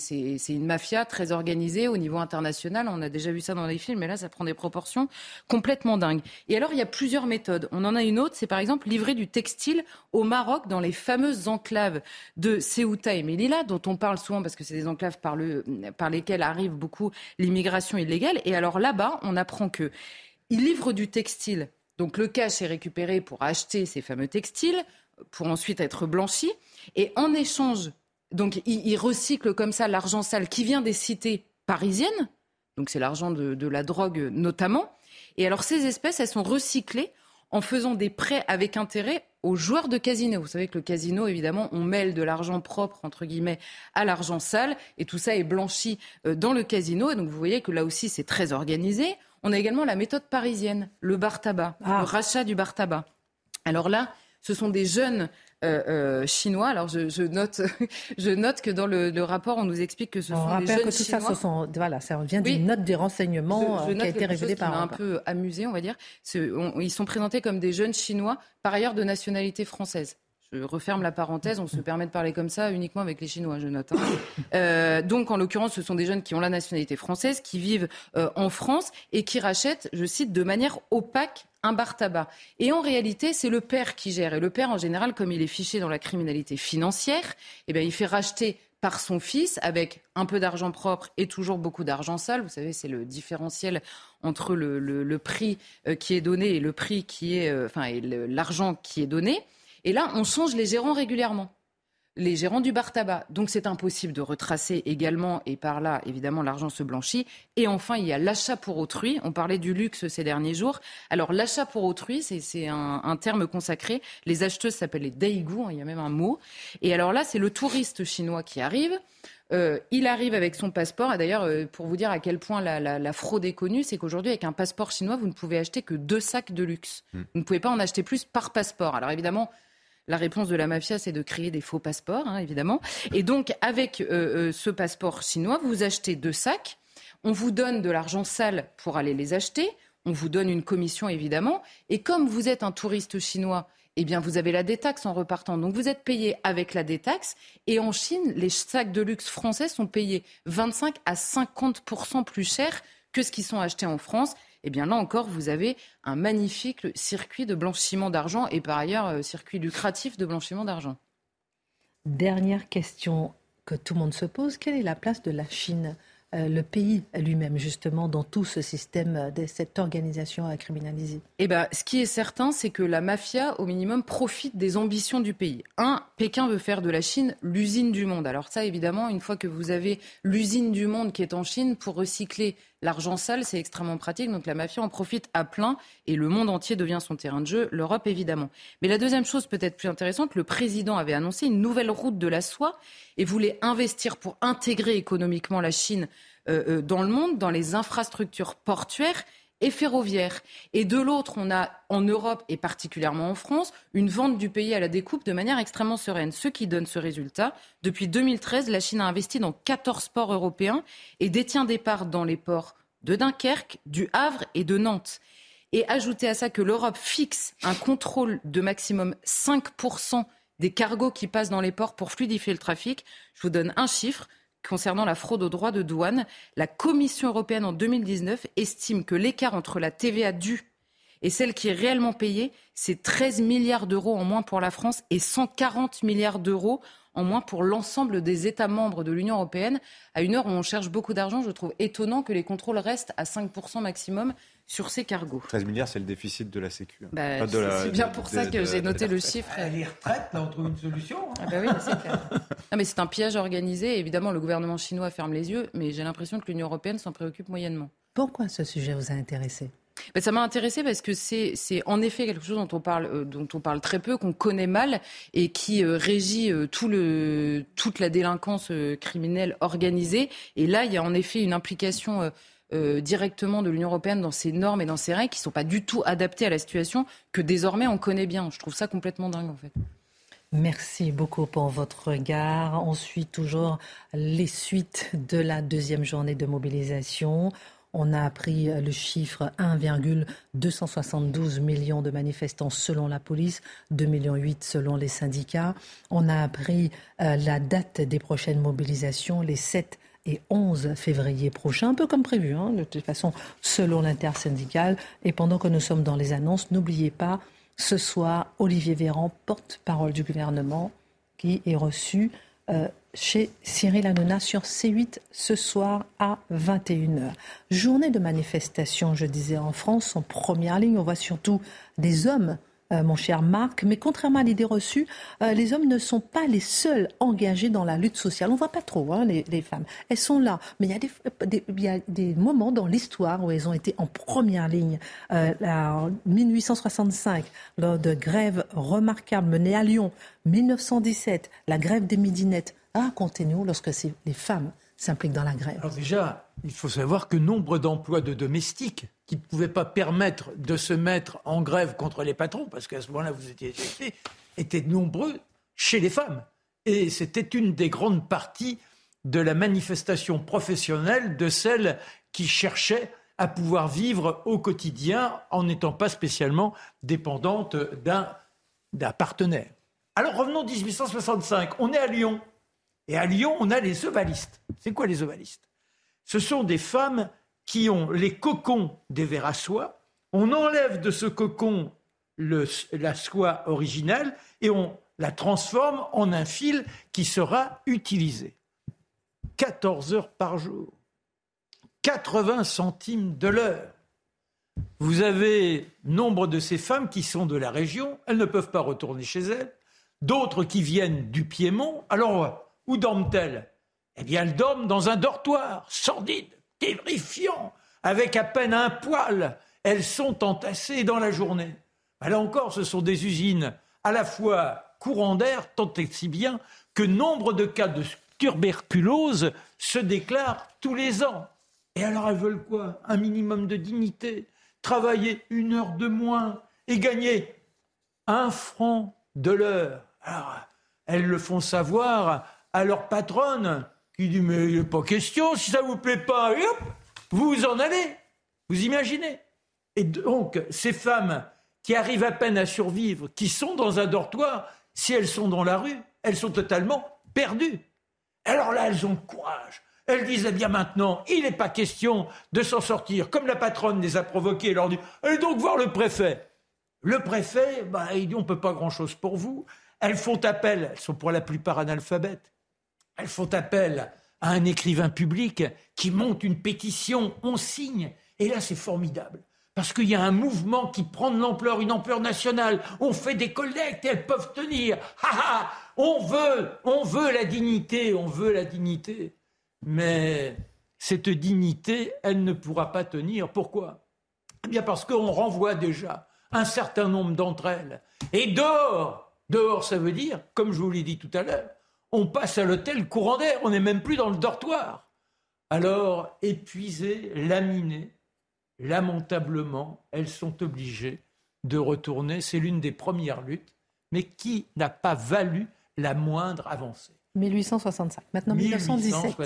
une mafia très organisée au niveau international. On a déjà vu ça dans les films, mais là, ça prend des proportions complètement dingues. Et alors, il y a plusieurs méthodes. On en a une autre, c'est par exemple livrer du textile au Maroc dans les fameuses enclaves de Ceuta et Melilla, dont on parle souvent parce que c'est des enclaves par, le, par arrive beaucoup l'immigration illégale. Et alors là-bas, on apprend que ils livrent du textile. Donc le cash est récupéré pour acheter ces fameux textiles, pour ensuite être blanchi. Et en échange, donc ils, recyclent comme ça l'argent sale qui vient des cités parisiennes. Donc c'est l'argent de, de la drogue notamment. Et alors ces espèces, elles sont recyclées en faisant des prêts avec intérêt aux joueurs de casino. Vous savez que le casino, évidemment, on mêle de l'argent propre, entre guillemets, à l'argent sale, et tout ça est blanchi euh, dans le casino. Et donc vous voyez que là aussi, c'est très organisé. On a également la méthode parisienne, le bar tabac, ah. le rachat du bar tabac. Alors là, ce sont des jeunes euh, euh, chinois. Alors je, note, je note que dans le, rapport, on nous explique que ce sont des jeunes que tout chinois. Ça, ce sont, voilà, ça vient d'une note des renseignements qui a été révélée par. un peu amusé, on va dire. ils sont présentés comme des jeunes chinois, par ailleurs de nationalité française. Je referme la parenthèse, on se permet de parler comme ça uniquement avec les Chinois, je note. Euh, donc, en l'occurrence, ce sont des jeunes qui ont la nationalité française, qui vivent en France et qui rachètent, je cite, de manière opaque un bar tabac. Et en réalité, c'est le père qui gère. Et le père, en général, comme il est fiché dans la criminalité financière, eh bien, il fait racheter par son fils avec un peu d'argent propre et toujours beaucoup d'argent sale. Vous savez, c'est le différentiel entre le, prix euh, qui est donné et le prix qui est, euh, enfin, l'argent qui est donné. Et là, on change les gérants régulièrement les gérants du bar tabac. Donc c'est impossible de retracer également, et par là, évidemment, l'argent se blanchit. Et enfin, il y a l'achat pour autrui. On parlait du luxe ces derniers jours. Alors l'achat pour autrui, c'est un, terme consacré. Les acheteuses s'appellent les daigou, hein, il y a même un mot. Et alors là, c'est le touriste chinois qui arrive. Euh, il arrive avec son passeport. Et d'ailleurs, euh, pour vous dire à quel point la, fraude est connue, c'est qu'aujourd'hui, avec un passeport chinois, vous ne pouvez acheter que deux sacs de luxe. Hmm. Vous ne pouvez pas en acheter plus par passeport. Alors évidemment, la réponse de la mafia, c'est de créer des faux passeports, hein, évidemment. Et donc, avec euh, euh, ce passeport chinois, vous achetez deux sacs. On vous donne de l'argent sale pour aller les acheter. On vous donne une commission, évidemment. Et comme vous êtes un touriste chinois, eh bien, vous avez la détaxe en repartant. Donc, vous êtes payé avec la détaxe. Et en Chine, les sacs de luxe français sont payés 25 à 50% plus cher que ce qui sont achetés en France eh bien là encore, vous avez un magnifique circuit de blanchiment d'argent et par ailleurs euh, circuit lucratif de blanchiment d'argent. Dernière question que tout le monde se pose, quelle est la place de la Chine euh, le pays lui-même, justement, dans tout ce système, euh, de cette organisation à criminaliser? Eh ben, ce qui est certain, c'est que la mafia, au minimum, profite des ambitions du pays. Un, Pékin veut faire de la Chine l'usine du monde. Alors ça, évidemment, une fois que vous avez l'usine du monde qui est en Chine, pour recycler l'argent sale, c'est extrêmement pratique. Donc la mafia en profite à plein et le monde entier devient son terrain de jeu, l'Europe évidemment. Mais la deuxième chose peut-être plus intéressante, le président avait annoncé une nouvelle route de la soie et voulait investir pour intégrer économiquement la Chine euh, euh, dans le monde, dans les infrastructures portuaires et ferroviaire. Et de l'autre, on a en Europe et particulièrement en France une vente du pays à la découpe de manière extrêmement sereine. Ce qui donne ce résultat, depuis 2013, la Chine a investi dans 14 ports européens et détient des parts dans les ports de Dunkerque, du Havre et de Nantes. Et ajoutez à ça que l'Europe fixe un contrôle de maximum 5% des cargos qui passent dans les ports pour fluidifier le trafic. Je vous donne un chiffre. Concernant la fraude aux droits de douane, la Commission européenne en 2019 estime que l'écart entre la TVA due et celle qui est réellement payée, c'est 13 milliards d'euros en moins pour la France et 140 milliards d'euros en moins pour l'ensemble des États membres de l'Union européenne. À une heure où on cherche beaucoup d'argent, je trouve étonnant que les contrôles restent à 5% maximum sur ces cargos. 13 milliards, c'est le déficit de la Sécu. Bah, c'est bien pour ça que j'ai noté le chiffre. Les retraites, là, on trouve une solution. Hein. Ah bah oui, c'est clair. Non, mais c'est un piège organisé. Évidemment, le gouvernement chinois ferme les yeux, mais j'ai l'impression que l'Union européenne s'en préoccupe moyennement. Pourquoi ce sujet vous a intéressé? Bah, ça m'a intéressé parce que c'est en effet quelque chose dont on parle, euh, dont on parle très peu, qu'on connaît mal et qui euh, régit euh, tout le, toute la délinquance criminelle organisée. Et là, il y a en effet une implication euh, directement de l'Union européenne dans ses normes et dans ses règles qui ne sont pas du tout adaptées à la situation que désormais on connaît bien. Je trouve ça complètement dingue en fait. Merci beaucoup pour votre regard. On suit toujours les suites de la deuxième journée de mobilisation. On a appris le chiffre 1,272 millions de manifestants selon la police, 2,8 millions selon les syndicats. On a appris euh, la date des prochaines mobilisations, les 7 et 11 février prochain, un peu comme prévu, hein, de toute façon, selon l'intersyndicale. Et pendant que nous sommes dans les annonces, n'oubliez pas, ce soir, Olivier Véran, porte-parole du gouvernement, qui est reçu euh, chez Cyril Hanouna sur C8 ce soir à 21h. Journée de manifestation, je disais, en France, en première ligne. On voit surtout des hommes euh, mon cher Marc. Mais contrairement à l'idée reçue, euh, les hommes ne sont pas les seuls engagés dans la lutte sociale. On ne voit pas trop hein, les, femmes. Elles sont là. Mais il y a des, il y a des moments dans l'histoire où elles ont été en première ligne. Euh, en 1865, lors de grèves remarquables menées à Lyon. 1917, la grève des midinettes. Racontez-nous lorsque c'est les femmes s'impliquent dans la grève. Alors déjà, il faut savoir que nombre d'emplois de domestiques qui ne pouvaient pas permettre de se mettre en grève contre les patrons, parce qu'à ce moment-là, vous étiez étaient nombreux chez les femmes. Et c'était une des grandes parties de la manifestation professionnelle de celles qui cherchaient à pouvoir vivre au quotidien en n'étant pas spécialement dépendantes d'un partenaire. Alors revenons 1865, on est à Lyon. Et à Lyon, on a les ovalistes. C'est quoi les ovalistes? Ce sont des femmes qui ont les cocons des vers à soie. On enlève de ce cocon la soie originelle et on la transforme en un fil qui sera utilisé. 14 heures par jour, 80 centimes de l'heure. Vous avez nombre de ces femmes qui sont de la région, elles ne peuvent pas retourner chez elles, d'autres qui viennent du Piémont. Alors, où dorment-elles? Eh bien, elles dorment dans un dortoir sordide terrifiant, avec à peine un poil. Elles sont entassées dans la journée. Là encore, ce sont des usines à la fois courant d'air, tant et si bien que nombre de cas de tuberculose se déclarent tous les ans. Et alors elles veulent quoi? Un minimum de dignité, travailler une heure de moins et gagner un franc de l'heure. Alors elles le font savoir à leur patronne qui dit Mais il n'est pas question, si ça ne vous plaît pas, hop, vous en allez. Vous imaginez Et donc, ces femmes qui arrivent à peine à survivre, qui sont dans un dortoir, si elles sont dans la rue, elles sont totalement perdues. Alors là, elles ont courage. Elles disent, eh bien maintenant, il n'est pas question de s'en sortir. Comme la patronne les a provoquées, leur dit, allez donc voir le préfet. Le préfet, bah, il dit, on ne peut pas grand-chose pour vous. Elles font appel, elles sont pour la plupart analphabètes. Elles font appel à un écrivain public qui monte une pétition, on signe. Et là, c'est formidable. Parce qu'il y a un mouvement qui prend de l'ampleur, une ampleur nationale. On fait des collectes et elles peuvent tenir. Ha ha On veut, on veut la dignité, on veut la dignité. Mais cette dignité, elle ne pourra pas tenir. Pourquoi? Eh bien parce qu'on renvoie déjà un certain nombre d'entre elles. Et dehors, dehors, ça veut dire, comme je vous l'ai dit tout à l'heure, on passe à l'hôtel courant d'air, on n'est même plus dans le dortoir. Alors, épuisé, laminé, lamentablement, elles sont obligées de retourner. C'est l'une des premières luttes, mais qui n'a pas valu la moindre avancée? 1865, maintenant 1917.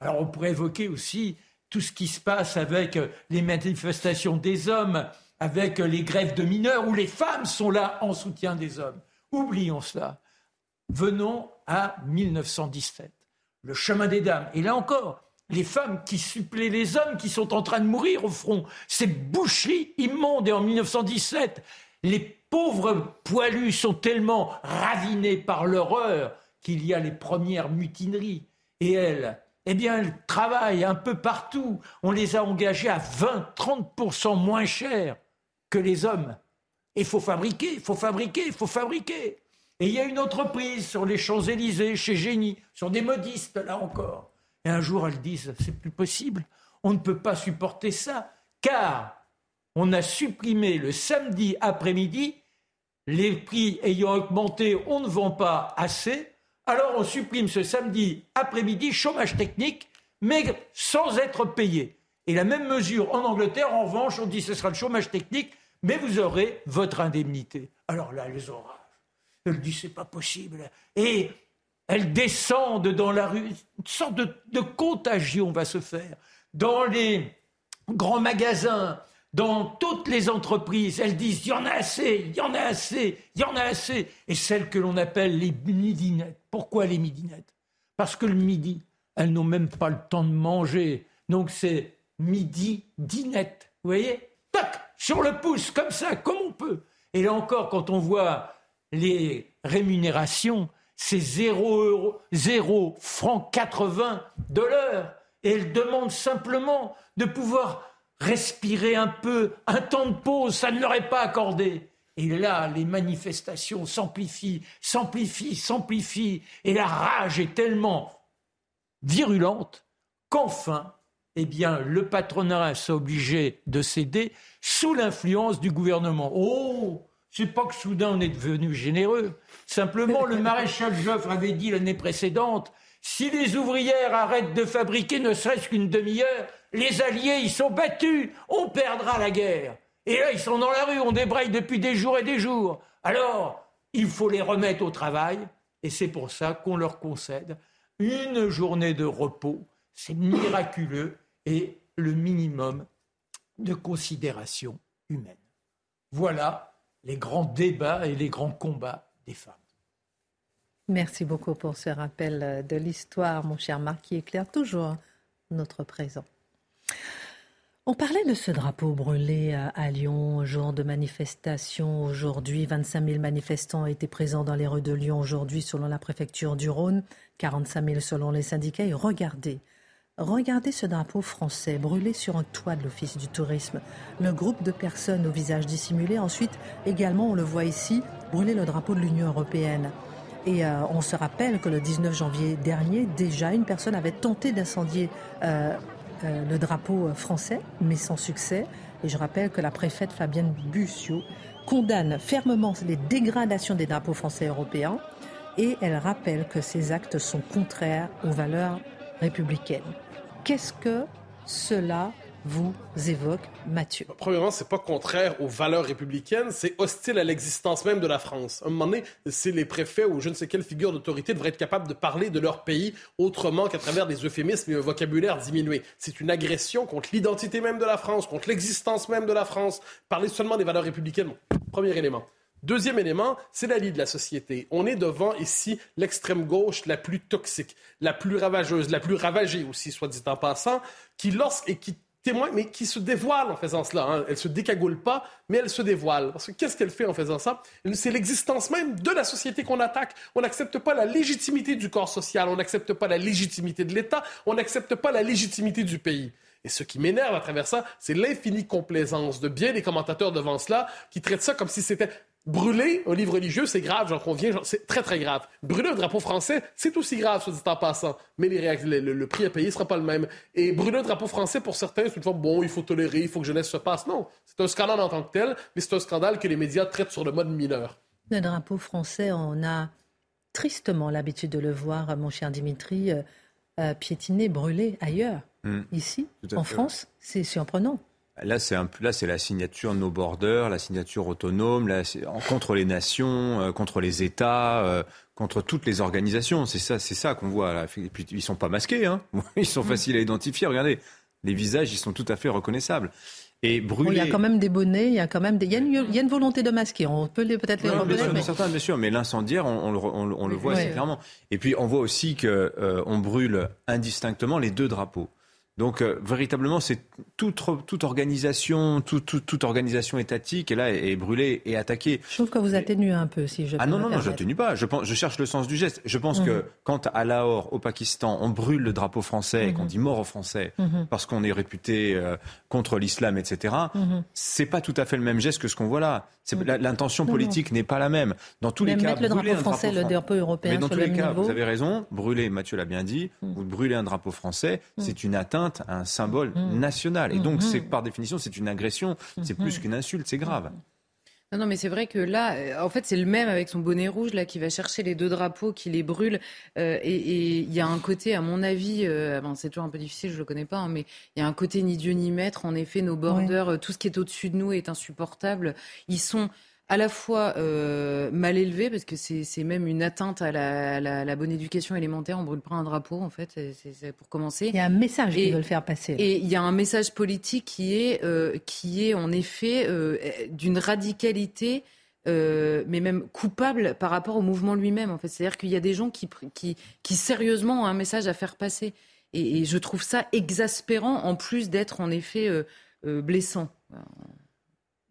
Alors on pourrait évoquer aussi tout ce qui se passe avec les manifestations des hommes, avec les grèves de mineurs, où les femmes sont là en soutien des hommes. Oublions cela. Venons à 1917, le chemin des dames. Et là encore, les femmes qui suppléent les hommes qui sont en train de mourir au front. Ces boucheries immondes. Et en 1917, les pauvres poilus sont tellement ravinés par l'horreur qu'il y a les premières mutineries. Et elles, eh bien, elles travaillent un peu partout. On les a engagées à 20-30% moins cher que les hommes. Il faut fabriquer, il faut fabriquer, il faut fabriquer. Et il y a une entreprise sur les Champs-Élysées, chez Génie, sur des modistes, là encore. Et un jour, elles disent, c'est plus possible, on ne peut pas supporter ça, car on a supprimé le samedi après-midi, les prix ayant augmenté, on ne vend pas assez, alors on supprime ce samedi après-midi chômage technique, mais sans être payé. Et la même mesure en Angleterre, en revanche, on dit ce sera le chômage technique, mais vous aurez votre indemnité. Alors là, elles ont Elle dit c'est pas possible. Et elles descendent dans la rue. Une sorte de, contagion va se faire. Dans les grands magasins, dans toutes les entreprises, elles disent il y en a assez, il y en a assez, il y en a assez. Et celles que l'on appelle les midinettes. Pourquoi les midinettes? Parce que le midi, elles n'ont même pas le temps de manger. Donc c'est midi dinette. Vous voyez? Tac Sur le pouce, comme ça, comme on peut. Et là encore, quand on voit les rémunérations, c'est 0 euros, 0 francs 80 de l'heure. Et elle demande simplement de pouvoir respirer un peu, un temps de pause, ça ne leur est pas accordé. Et là, les manifestations s'amplifient, s'amplifient, s'amplifient, et la rage est tellement virulente qu'enfin, eh bien, le patronat s'est obligé de céder sous l'influence du gouvernement. Oh, c'est pas que soudain on est devenu généreux. Simplement, le maréchal Joffre avait dit l'année précédente si les ouvrières arrêtent de fabriquer ne serait-ce qu'une demi-heure, les Alliés, ils sont battus, on perdra la guerre. Et là, ils sont dans la rue, on débraye depuis des jours et des jours. Alors, il faut les remettre au travail, et c'est pour ça qu'on leur concède une journée de repos. C'est miraculeux et le minimum de considération humaine. Voilà les grands débats et les grands combats des femmes. Merci beaucoup pour ce rappel de l'histoire, mon cher Marc, qui éclaire toujours notre présent. On parlait de ce drapeau brûlé à Lyon, jour de manifestation aujourd'hui. 25 000 manifestants étaient présents dans les rues de Lyon aujourd'hui, selon la préfecture du Rhône, 45 000 selon les syndicats. Et regardez, Regardez ce drapeau français brûlé sur un toit de l'Office du tourisme. Le groupe de personnes au visage dissimulé. Ensuite, également, on le voit ici, brûler le drapeau de l'Union européenne. Et euh, on se rappelle que le 19 janvier dernier, déjà, une personne avait tenté d'incendier euh, euh, le drapeau français, mais sans succès. Et je rappelle que la préfète Fabienne Bussiot condamne fermement les dégradations des drapeaux français et européens. Et elle rappelle que ces actes sont contraires aux valeurs républicaines. Qu'est-ce que cela vous évoque, Mathieu? Premièrement, c'est pas contraire aux valeurs républicaines, c'est hostile à l'existence même de la France. À un moment donné, c'est les préfets ou je ne sais quelle figure d'autorité devraient être capables de parler de leur pays autrement qu'à travers des euphémismes et un vocabulaire diminué. C'est une agression contre l'identité même de la France, contre l'existence même de la France. Parler seulement des valeurs républicaines, premier élément. Deuxième élément, c'est la lie de la société. On est devant ici l'extrême gauche la plus toxique, la plus ravageuse, la plus ravagée aussi, soit dit en passant, qui lorsque et qui témoigne, mais qui se dévoile en faisant cela. Hein. Elle se décagoule pas, mais elle se dévoile. Parce que qu'est-ce qu'elle fait en faisant ça? C'est l'existence même de la société qu'on attaque. On n'accepte pas la légitimité du corps social, on n'accepte pas la légitimité de l'État, on n'accepte pas la légitimité du pays. Et ce qui m'énerve à travers ça, c'est l'infinie complaisance de bien des commentateurs devant cela qui traitent ça comme si c'était Brûler un livre religieux, c'est grave, j'en conviens, c'est très très grave. Brûler un drapeau français, c'est aussi grave, soit dit en passant. Mais le, prix à payer ne sera pas le même. Et brûler un drapeau français, pour certains, c'est une fois, bon, il faut tolérer, il faut que jeunesse se passe. Non, c'est un scandale en tant que tel, mais c'est un scandale que les médias traitent sur le mode mineur. Le drapeau français, on a tristement l'habitude de le voir, mon cher Dimitri, euh, euh, piétiner, brûler ailleurs. Hmm. Ici, en France, c'est surprenant. Là, c'est un là, c'est la signature no border, la signature autonome, là, contre les nations, euh, contre les États, euh, contre toutes les organisations. C'est ça, c'est ça qu'on voit. Là. Et puis ils sont pas masqués, hein. Ils sont mm. faciles à identifier. Regardez, les visages, ils sont tout à fait reconnaissables. Et brûler... il y a quand même des bonnets, il y a quand même des... il, y a une, volonté de masquer. On peut peut-être les reconnaître. Mais... Certains, bien sûr, mais l'incendiaire, on, on, le voit assez clairement. Et puis on voit aussi que euh, on brûle indistinctement les deux drapeaux. Donc euh, véritablement, c'est toute, toute, organisation, toute, organisation étatique et là est, brûlée et attaquée. Je trouve que vous atténuez un peu, si je. Ah non non non, je n'atténue pas. Je pense, je cherche le sens du geste. Je pense que mhm. quand à Lahore, au Pakistan, on brûle le drapeau français et qu'on mhm. dit mort aux Français mhm. parce qu'on est réputé euh, contre l'islam, etc. C'est pas tout à fait le même geste que ce qu'on voit là. L'intention politique n'est pas la même. Dans tous les cas, le drapeau français, le drapeau européen, mais dans tous les cas, vous avez raison. Brûler, Mathieu l'a bien dit, ou brûler un drapeau français, c'est une atteinte un symbole mm. national. Et donc, mm-hmm. c'est par définition, c'est une agression, c'est plus mm-hmm. qu'une insulte, c'est grave. Non, non, mais c'est vrai que là, euh, en fait, c'est le même avec son bonnet rouge là qui va chercher les deux drapeaux, qui les brûle. Euh, et il y a un côté, à mon avis, euh, c'est toujours un peu difficile, je le connais pas, hein, mais il y a un côté ni Dieu ni maître. En effet, nos borders, tout ce qui est au-dessus de nous est insupportable. Ils sont à la fois euh, mal élevé, parce que c'est même une atteinte à la, bonne éducation élémentaire. On brûle pas un drapeau, en fait, c'est pour commencer. Il y a un message qu'ils veulent faire passer. Et il y a un message politique qui est, euh, qui est en effet euh, d'une radicalité. mais même coupable par rapport au mouvement lui-même. En fait, c'est-à-dire qu'il y a des gens qui, qui, qui, sérieusement ont un message à faire passer, et, et je trouve ça exaspérant en plus d'être en effet blessant.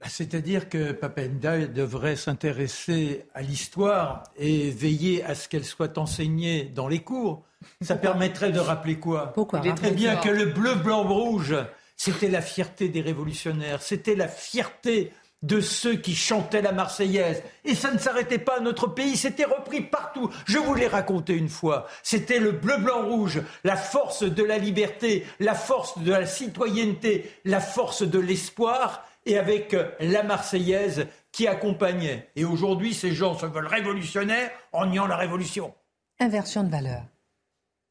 Bah, c'est-à-dire que Papenda devrait s'intéresser à l'histoire et veiller à ce qu'elle soit enseignée dans les cours. Ça permettrait de rappeler quoi? Pourquoi Très bien que le bleu, blanc, rouge, c'était la fierté des révolutionnaires, c'était la fierté de ceux qui chantaient la Marseillaise. Et ça ne s'arrêtait pas à notre pays, c'était repris partout. Je vous l'ai raconté une fois. C'était le bleu, blanc, rouge, la force de la liberté, la force de la citoyenneté, la force de l'espoir et avec euh, la Marseillaise qui accompagnait. Et aujourd'hui, ces gens se veulent révolutionnaires en niant la révolution. Inversion de valeur.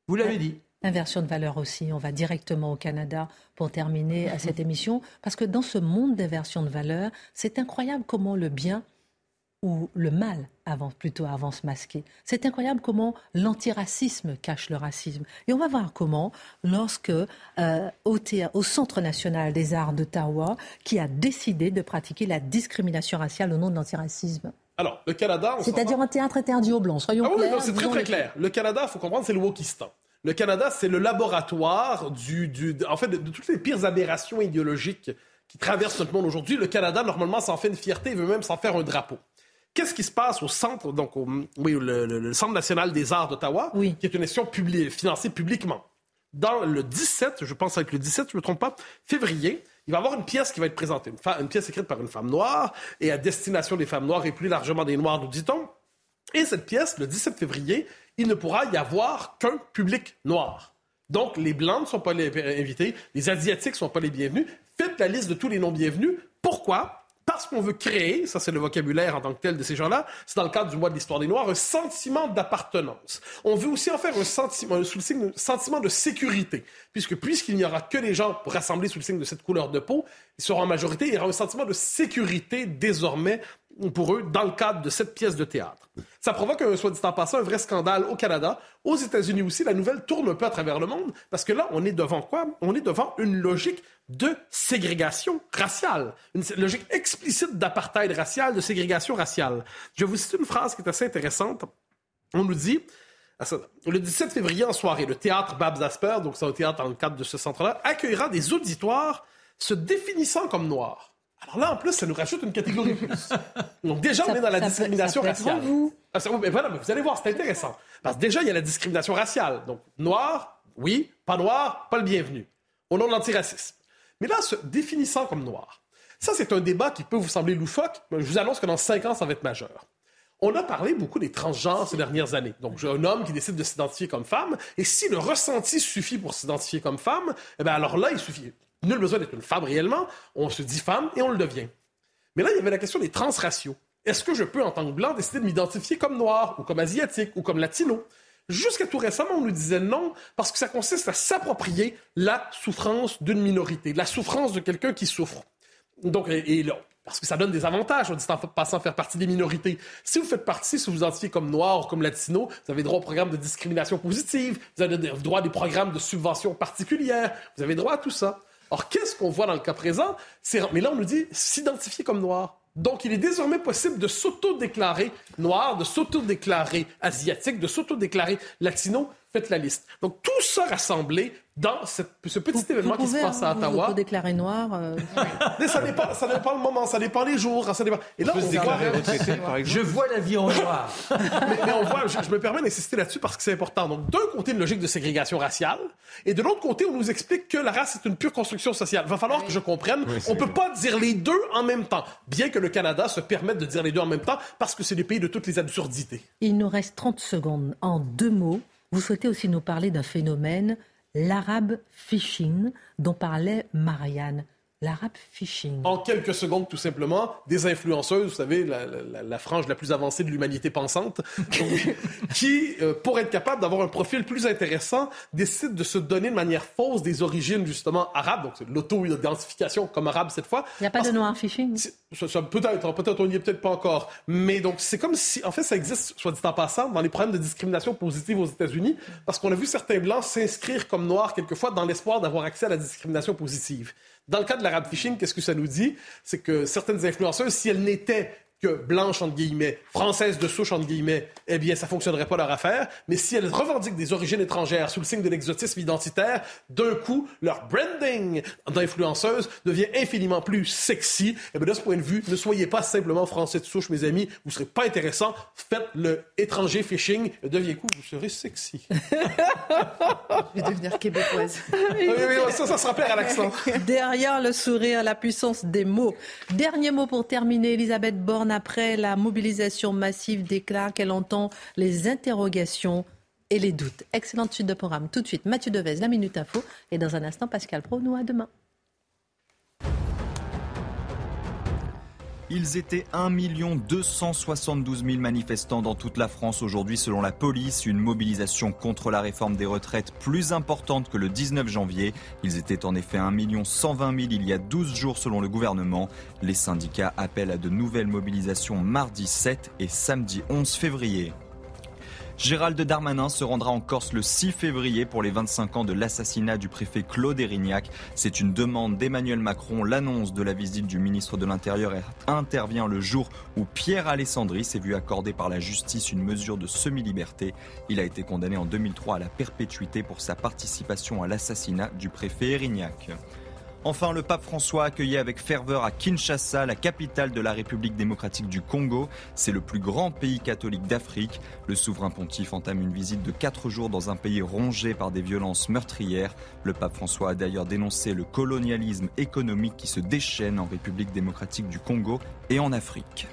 Vous l'avez dit. Inversion de valeur aussi. On va directement au Canada pour terminer à cette émission. Parce que dans ce monde d'inversion de valeur, c'est incroyable comment le bien où le mal avance plutôt avance masqué. C'est incroyable comment l'antiracisme cache le racisme. Et on va voir comment, lorsque euh, au, au, Centre national des arts d'Ottawa, qui a décidé de pratiquer la discrimination raciale au nom de l'antiracisme. Alors, le Canada... C'est-à-dire un théâtre interdit aux Blancs, soyons ah oui, c'est très très clair. Le Canada, il faut comprendre, c'est le Wokistan. Le Canada, c'est le laboratoire du, du, en fait, de, de toutes les pires aberrations idéologiques qui traversent notre monde aujourd'hui. Le Canada, normalement, s'en fait une fierté, il veut même s'en faire un drapeau. Qu'est-ce qui se passe au centre, donc oui, le, Centre national des arts d'Ottawa, qui est une institution financée publiquement? Dans le 17, je pense avec le 17, je ne me trompe pas, février, il va y avoir une pièce qui va être présentée, une, une, pièce écrite par une femme noire et à destination des femmes noires et plus largement des noirs, nous dit-on. Et cette pièce, le 17 février, il ne pourra y avoir qu'un public noir. Donc, les Blancs ne sont pas les invités, les Asiatiques ne sont pas les bienvenus. Faites la liste de tous les non-bienvenus. Pourquoi? Parce qu'on veut créer, ça c'est le vocabulaire en tant que tel de ces gens-là, c'est dans le cadre du mois de l'histoire des Noirs, un sentiment d'appartenance. On veut aussi en faire un sentiment, sous le signe, un sentiment de sécurité, puisque puisqu'il n'y aura que des gens rassemblés sous le signe de cette couleur de peau, ils seront en majorité, il y aura un sentiment de sécurité désormais pour eux dans le cadre de cette pièce de théâtre. Ça provoque, un, soit dit en passant, un vrai scandale au Canada. Aux États-Unis aussi, la nouvelle tourne un peu à travers le monde parce que là, on est devant quoi? On est devant une logique de ségrégation raciale, une logique explicite d'apartheid racial, de ségrégation raciale. Je vous cite une phrase qui est assez intéressante. On nous dit, le 17 février en soirée, le théâtre Babs Asper, donc c'est un théâtre dans le cadre de ce centre-là, accueillera des auditoires se définissant comme noirs. Alors là, en plus, ça nous rajoute une catégorie plus. Donc déjà, on est dans la discrimination raciale. Vous. Ah, mais voilà, mais vous allez voir, c'est intéressant. Parce que déjà, il y a la discrimination raciale. Donc, noir, oui, pas noir, pas le bienvenu. Au nom de l'antiracisme. Mais là, se définissant comme noir, ça, c'est un débat qui peut vous sembler loufoque, mais je vous annonce que dans cinq ans, ça va être majeur. On a parlé beaucoup des transgenres ces dernières années. Donc, j'ai un homme qui décide de s'identifier comme femme, et si le ressenti suffit pour s'identifier comme femme, eh bien alors là, il suffit nul besoin d'être une femme réellement, on se dit femme et on le devient. Mais là, il y avait la question des transraciaux. Est-ce que je peux, en tant que blanc, décider de m'identifier comme noir, ou comme asiatique, ou comme latino? Jusqu'à tout récemment, on nous disait non, parce que ça consiste à s'approprier la souffrance d'une minorité, la souffrance de quelqu'un qui souffre. Donc, et, là, parce que ça donne des avantages, on dit en passant faire partie des minorités. Si vous faites partie, si vous vous identifiez comme noir ou comme latino, vous avez droit au programme de discrimination positive, vous avez droit à des programmes de subvention particulières, vous avez droit à tout ça. Or, qu'est-ce qu'on voit dans le cas présent? Mais là, on nous dit s'identifier comme noir. Donc, il est désormais possible de s'auto-déclarer noir, de s'auto-déclarer asiatique, de s'auto-déclarer latino. Faites la liste. Donc, tout ça rassemblé dans ce petit événement qui se passe à Ottawa. Vous déclarer noir. Euh, mais ça dépend, ça dépend le moment, ça dépend les jours, ça dépend. Et là, on, voit, Je vois la vie en noir. mais, on voit, je, me permets d'insister là-dessus parce que c'est important. Donc, d'un côté, une logique de ségrégation raciale, et de l'autre côté, on nous explique que la race est une pure construction sociale. Il va falloir que je comprenne. on peut pas dire les deux en même temps, bien que le Canada se permette de dire les deux en même temps, parce que c'est le pays de toutes les absurdités. Il nous reste 30 secondes. En deux mots, vous souhaitez aussi nous parler d'un phénomène l'arabe phishing dont parlait Marianne. L'arabe phishing. En quelques secondes, tout simplement, des influenceuses, vous savez, la, frange la plus avancée de l'humanité pensante, qui, euh, pour être capable d'avoir un profil plus intéressant, décident de se donner de manière fausse des origines, justement, arabes, donc c'est l'auto-identification comme arabe cette fois. Il n'y a pas de noir phishing Peut-être, peut-être, on n'y est peut-être pas encore. Mais donc, c'est comme si, en fait, ça existe, soit dit en passant, dans les problèmes de discrimination positive aux États-Unis, parce qu'on a vu certains Blancs s'inscrire comme noirs quelquefois dans l'espoir d'avoir accès à la discrimination positive. Dans le cas de l'arabe phishing, qu'est-ce que ça nous dit? C'est que certaines influenceuses, si elles n'étaient que blanches, entre guillemets, françaises de souche, entre guillemets, eh bien, ça fonctionnerait pas leur affaire. Mais si elles revendiquent des origines étrangères sous le signe de l'exotisme identitaire, d'un coup, leur branding d'influenceuse devient infiniment plus sexy. Et eh bien, de ce point de vue, ne soyez pas simplement français de souche, mes amis. Vous serez pas intéressant. Faites le étranger phishing. Et deviez coup, vous serez sexy? Je vais devenir québécoise. oui, oui, ça, ça se rappelle à l'accent. Derrière le sourire, la puissance des mots. Dernier mot pour terminer, Elisabeth Borne après la mobilisation massive déclare qu'elle entend les interrogations et les doutes. Excellente suite de programme. Tout de suite, Mathieu Devez, la Minute Info. Et dans un instant, Pascal Pro. Nous, à demain. Ils étaient 1 272 000 manifestants dans toute la France aujourd'hui selon la police. Une mobilisation contre la réforme des retraites plus importante que le 19 janvier. Ils étaient en effet 1 120 000 il y a 12 jours selon le gouvernement. Les syndicats appellent à de nouvelles mobilisations mardi 7 et samedi 11 février. Gérald Darmanin se rendra en Corse le 6 février pour les 25 ans de l'assassinat du préfet Claude Erignac. C'est une demande d'Emmanuel Macron. L'annonce de la visite du ministre de l'Intérieur intervient le jour où Pierre Alessandri s'est vu accorder par la justice une mesure de semi-liberté. Il a été condamné en 2003 à la perpétuité pour sa participation à l'assassinat du préfet Erignac. Enfin, le pape François accueilli avec ferveur à Kinshasa, la capitale de la République démocratique du Congo. C'est le plus grand pays catholique d'Afrique. Le souverain pontife entame une visite de quatre jours dans un pays rongé par des violences meurtrières. Le pape François a d'ailleurs dénoncé le colonialisme économique qui se déchaîne en République démocratique du Congo et en Afrique.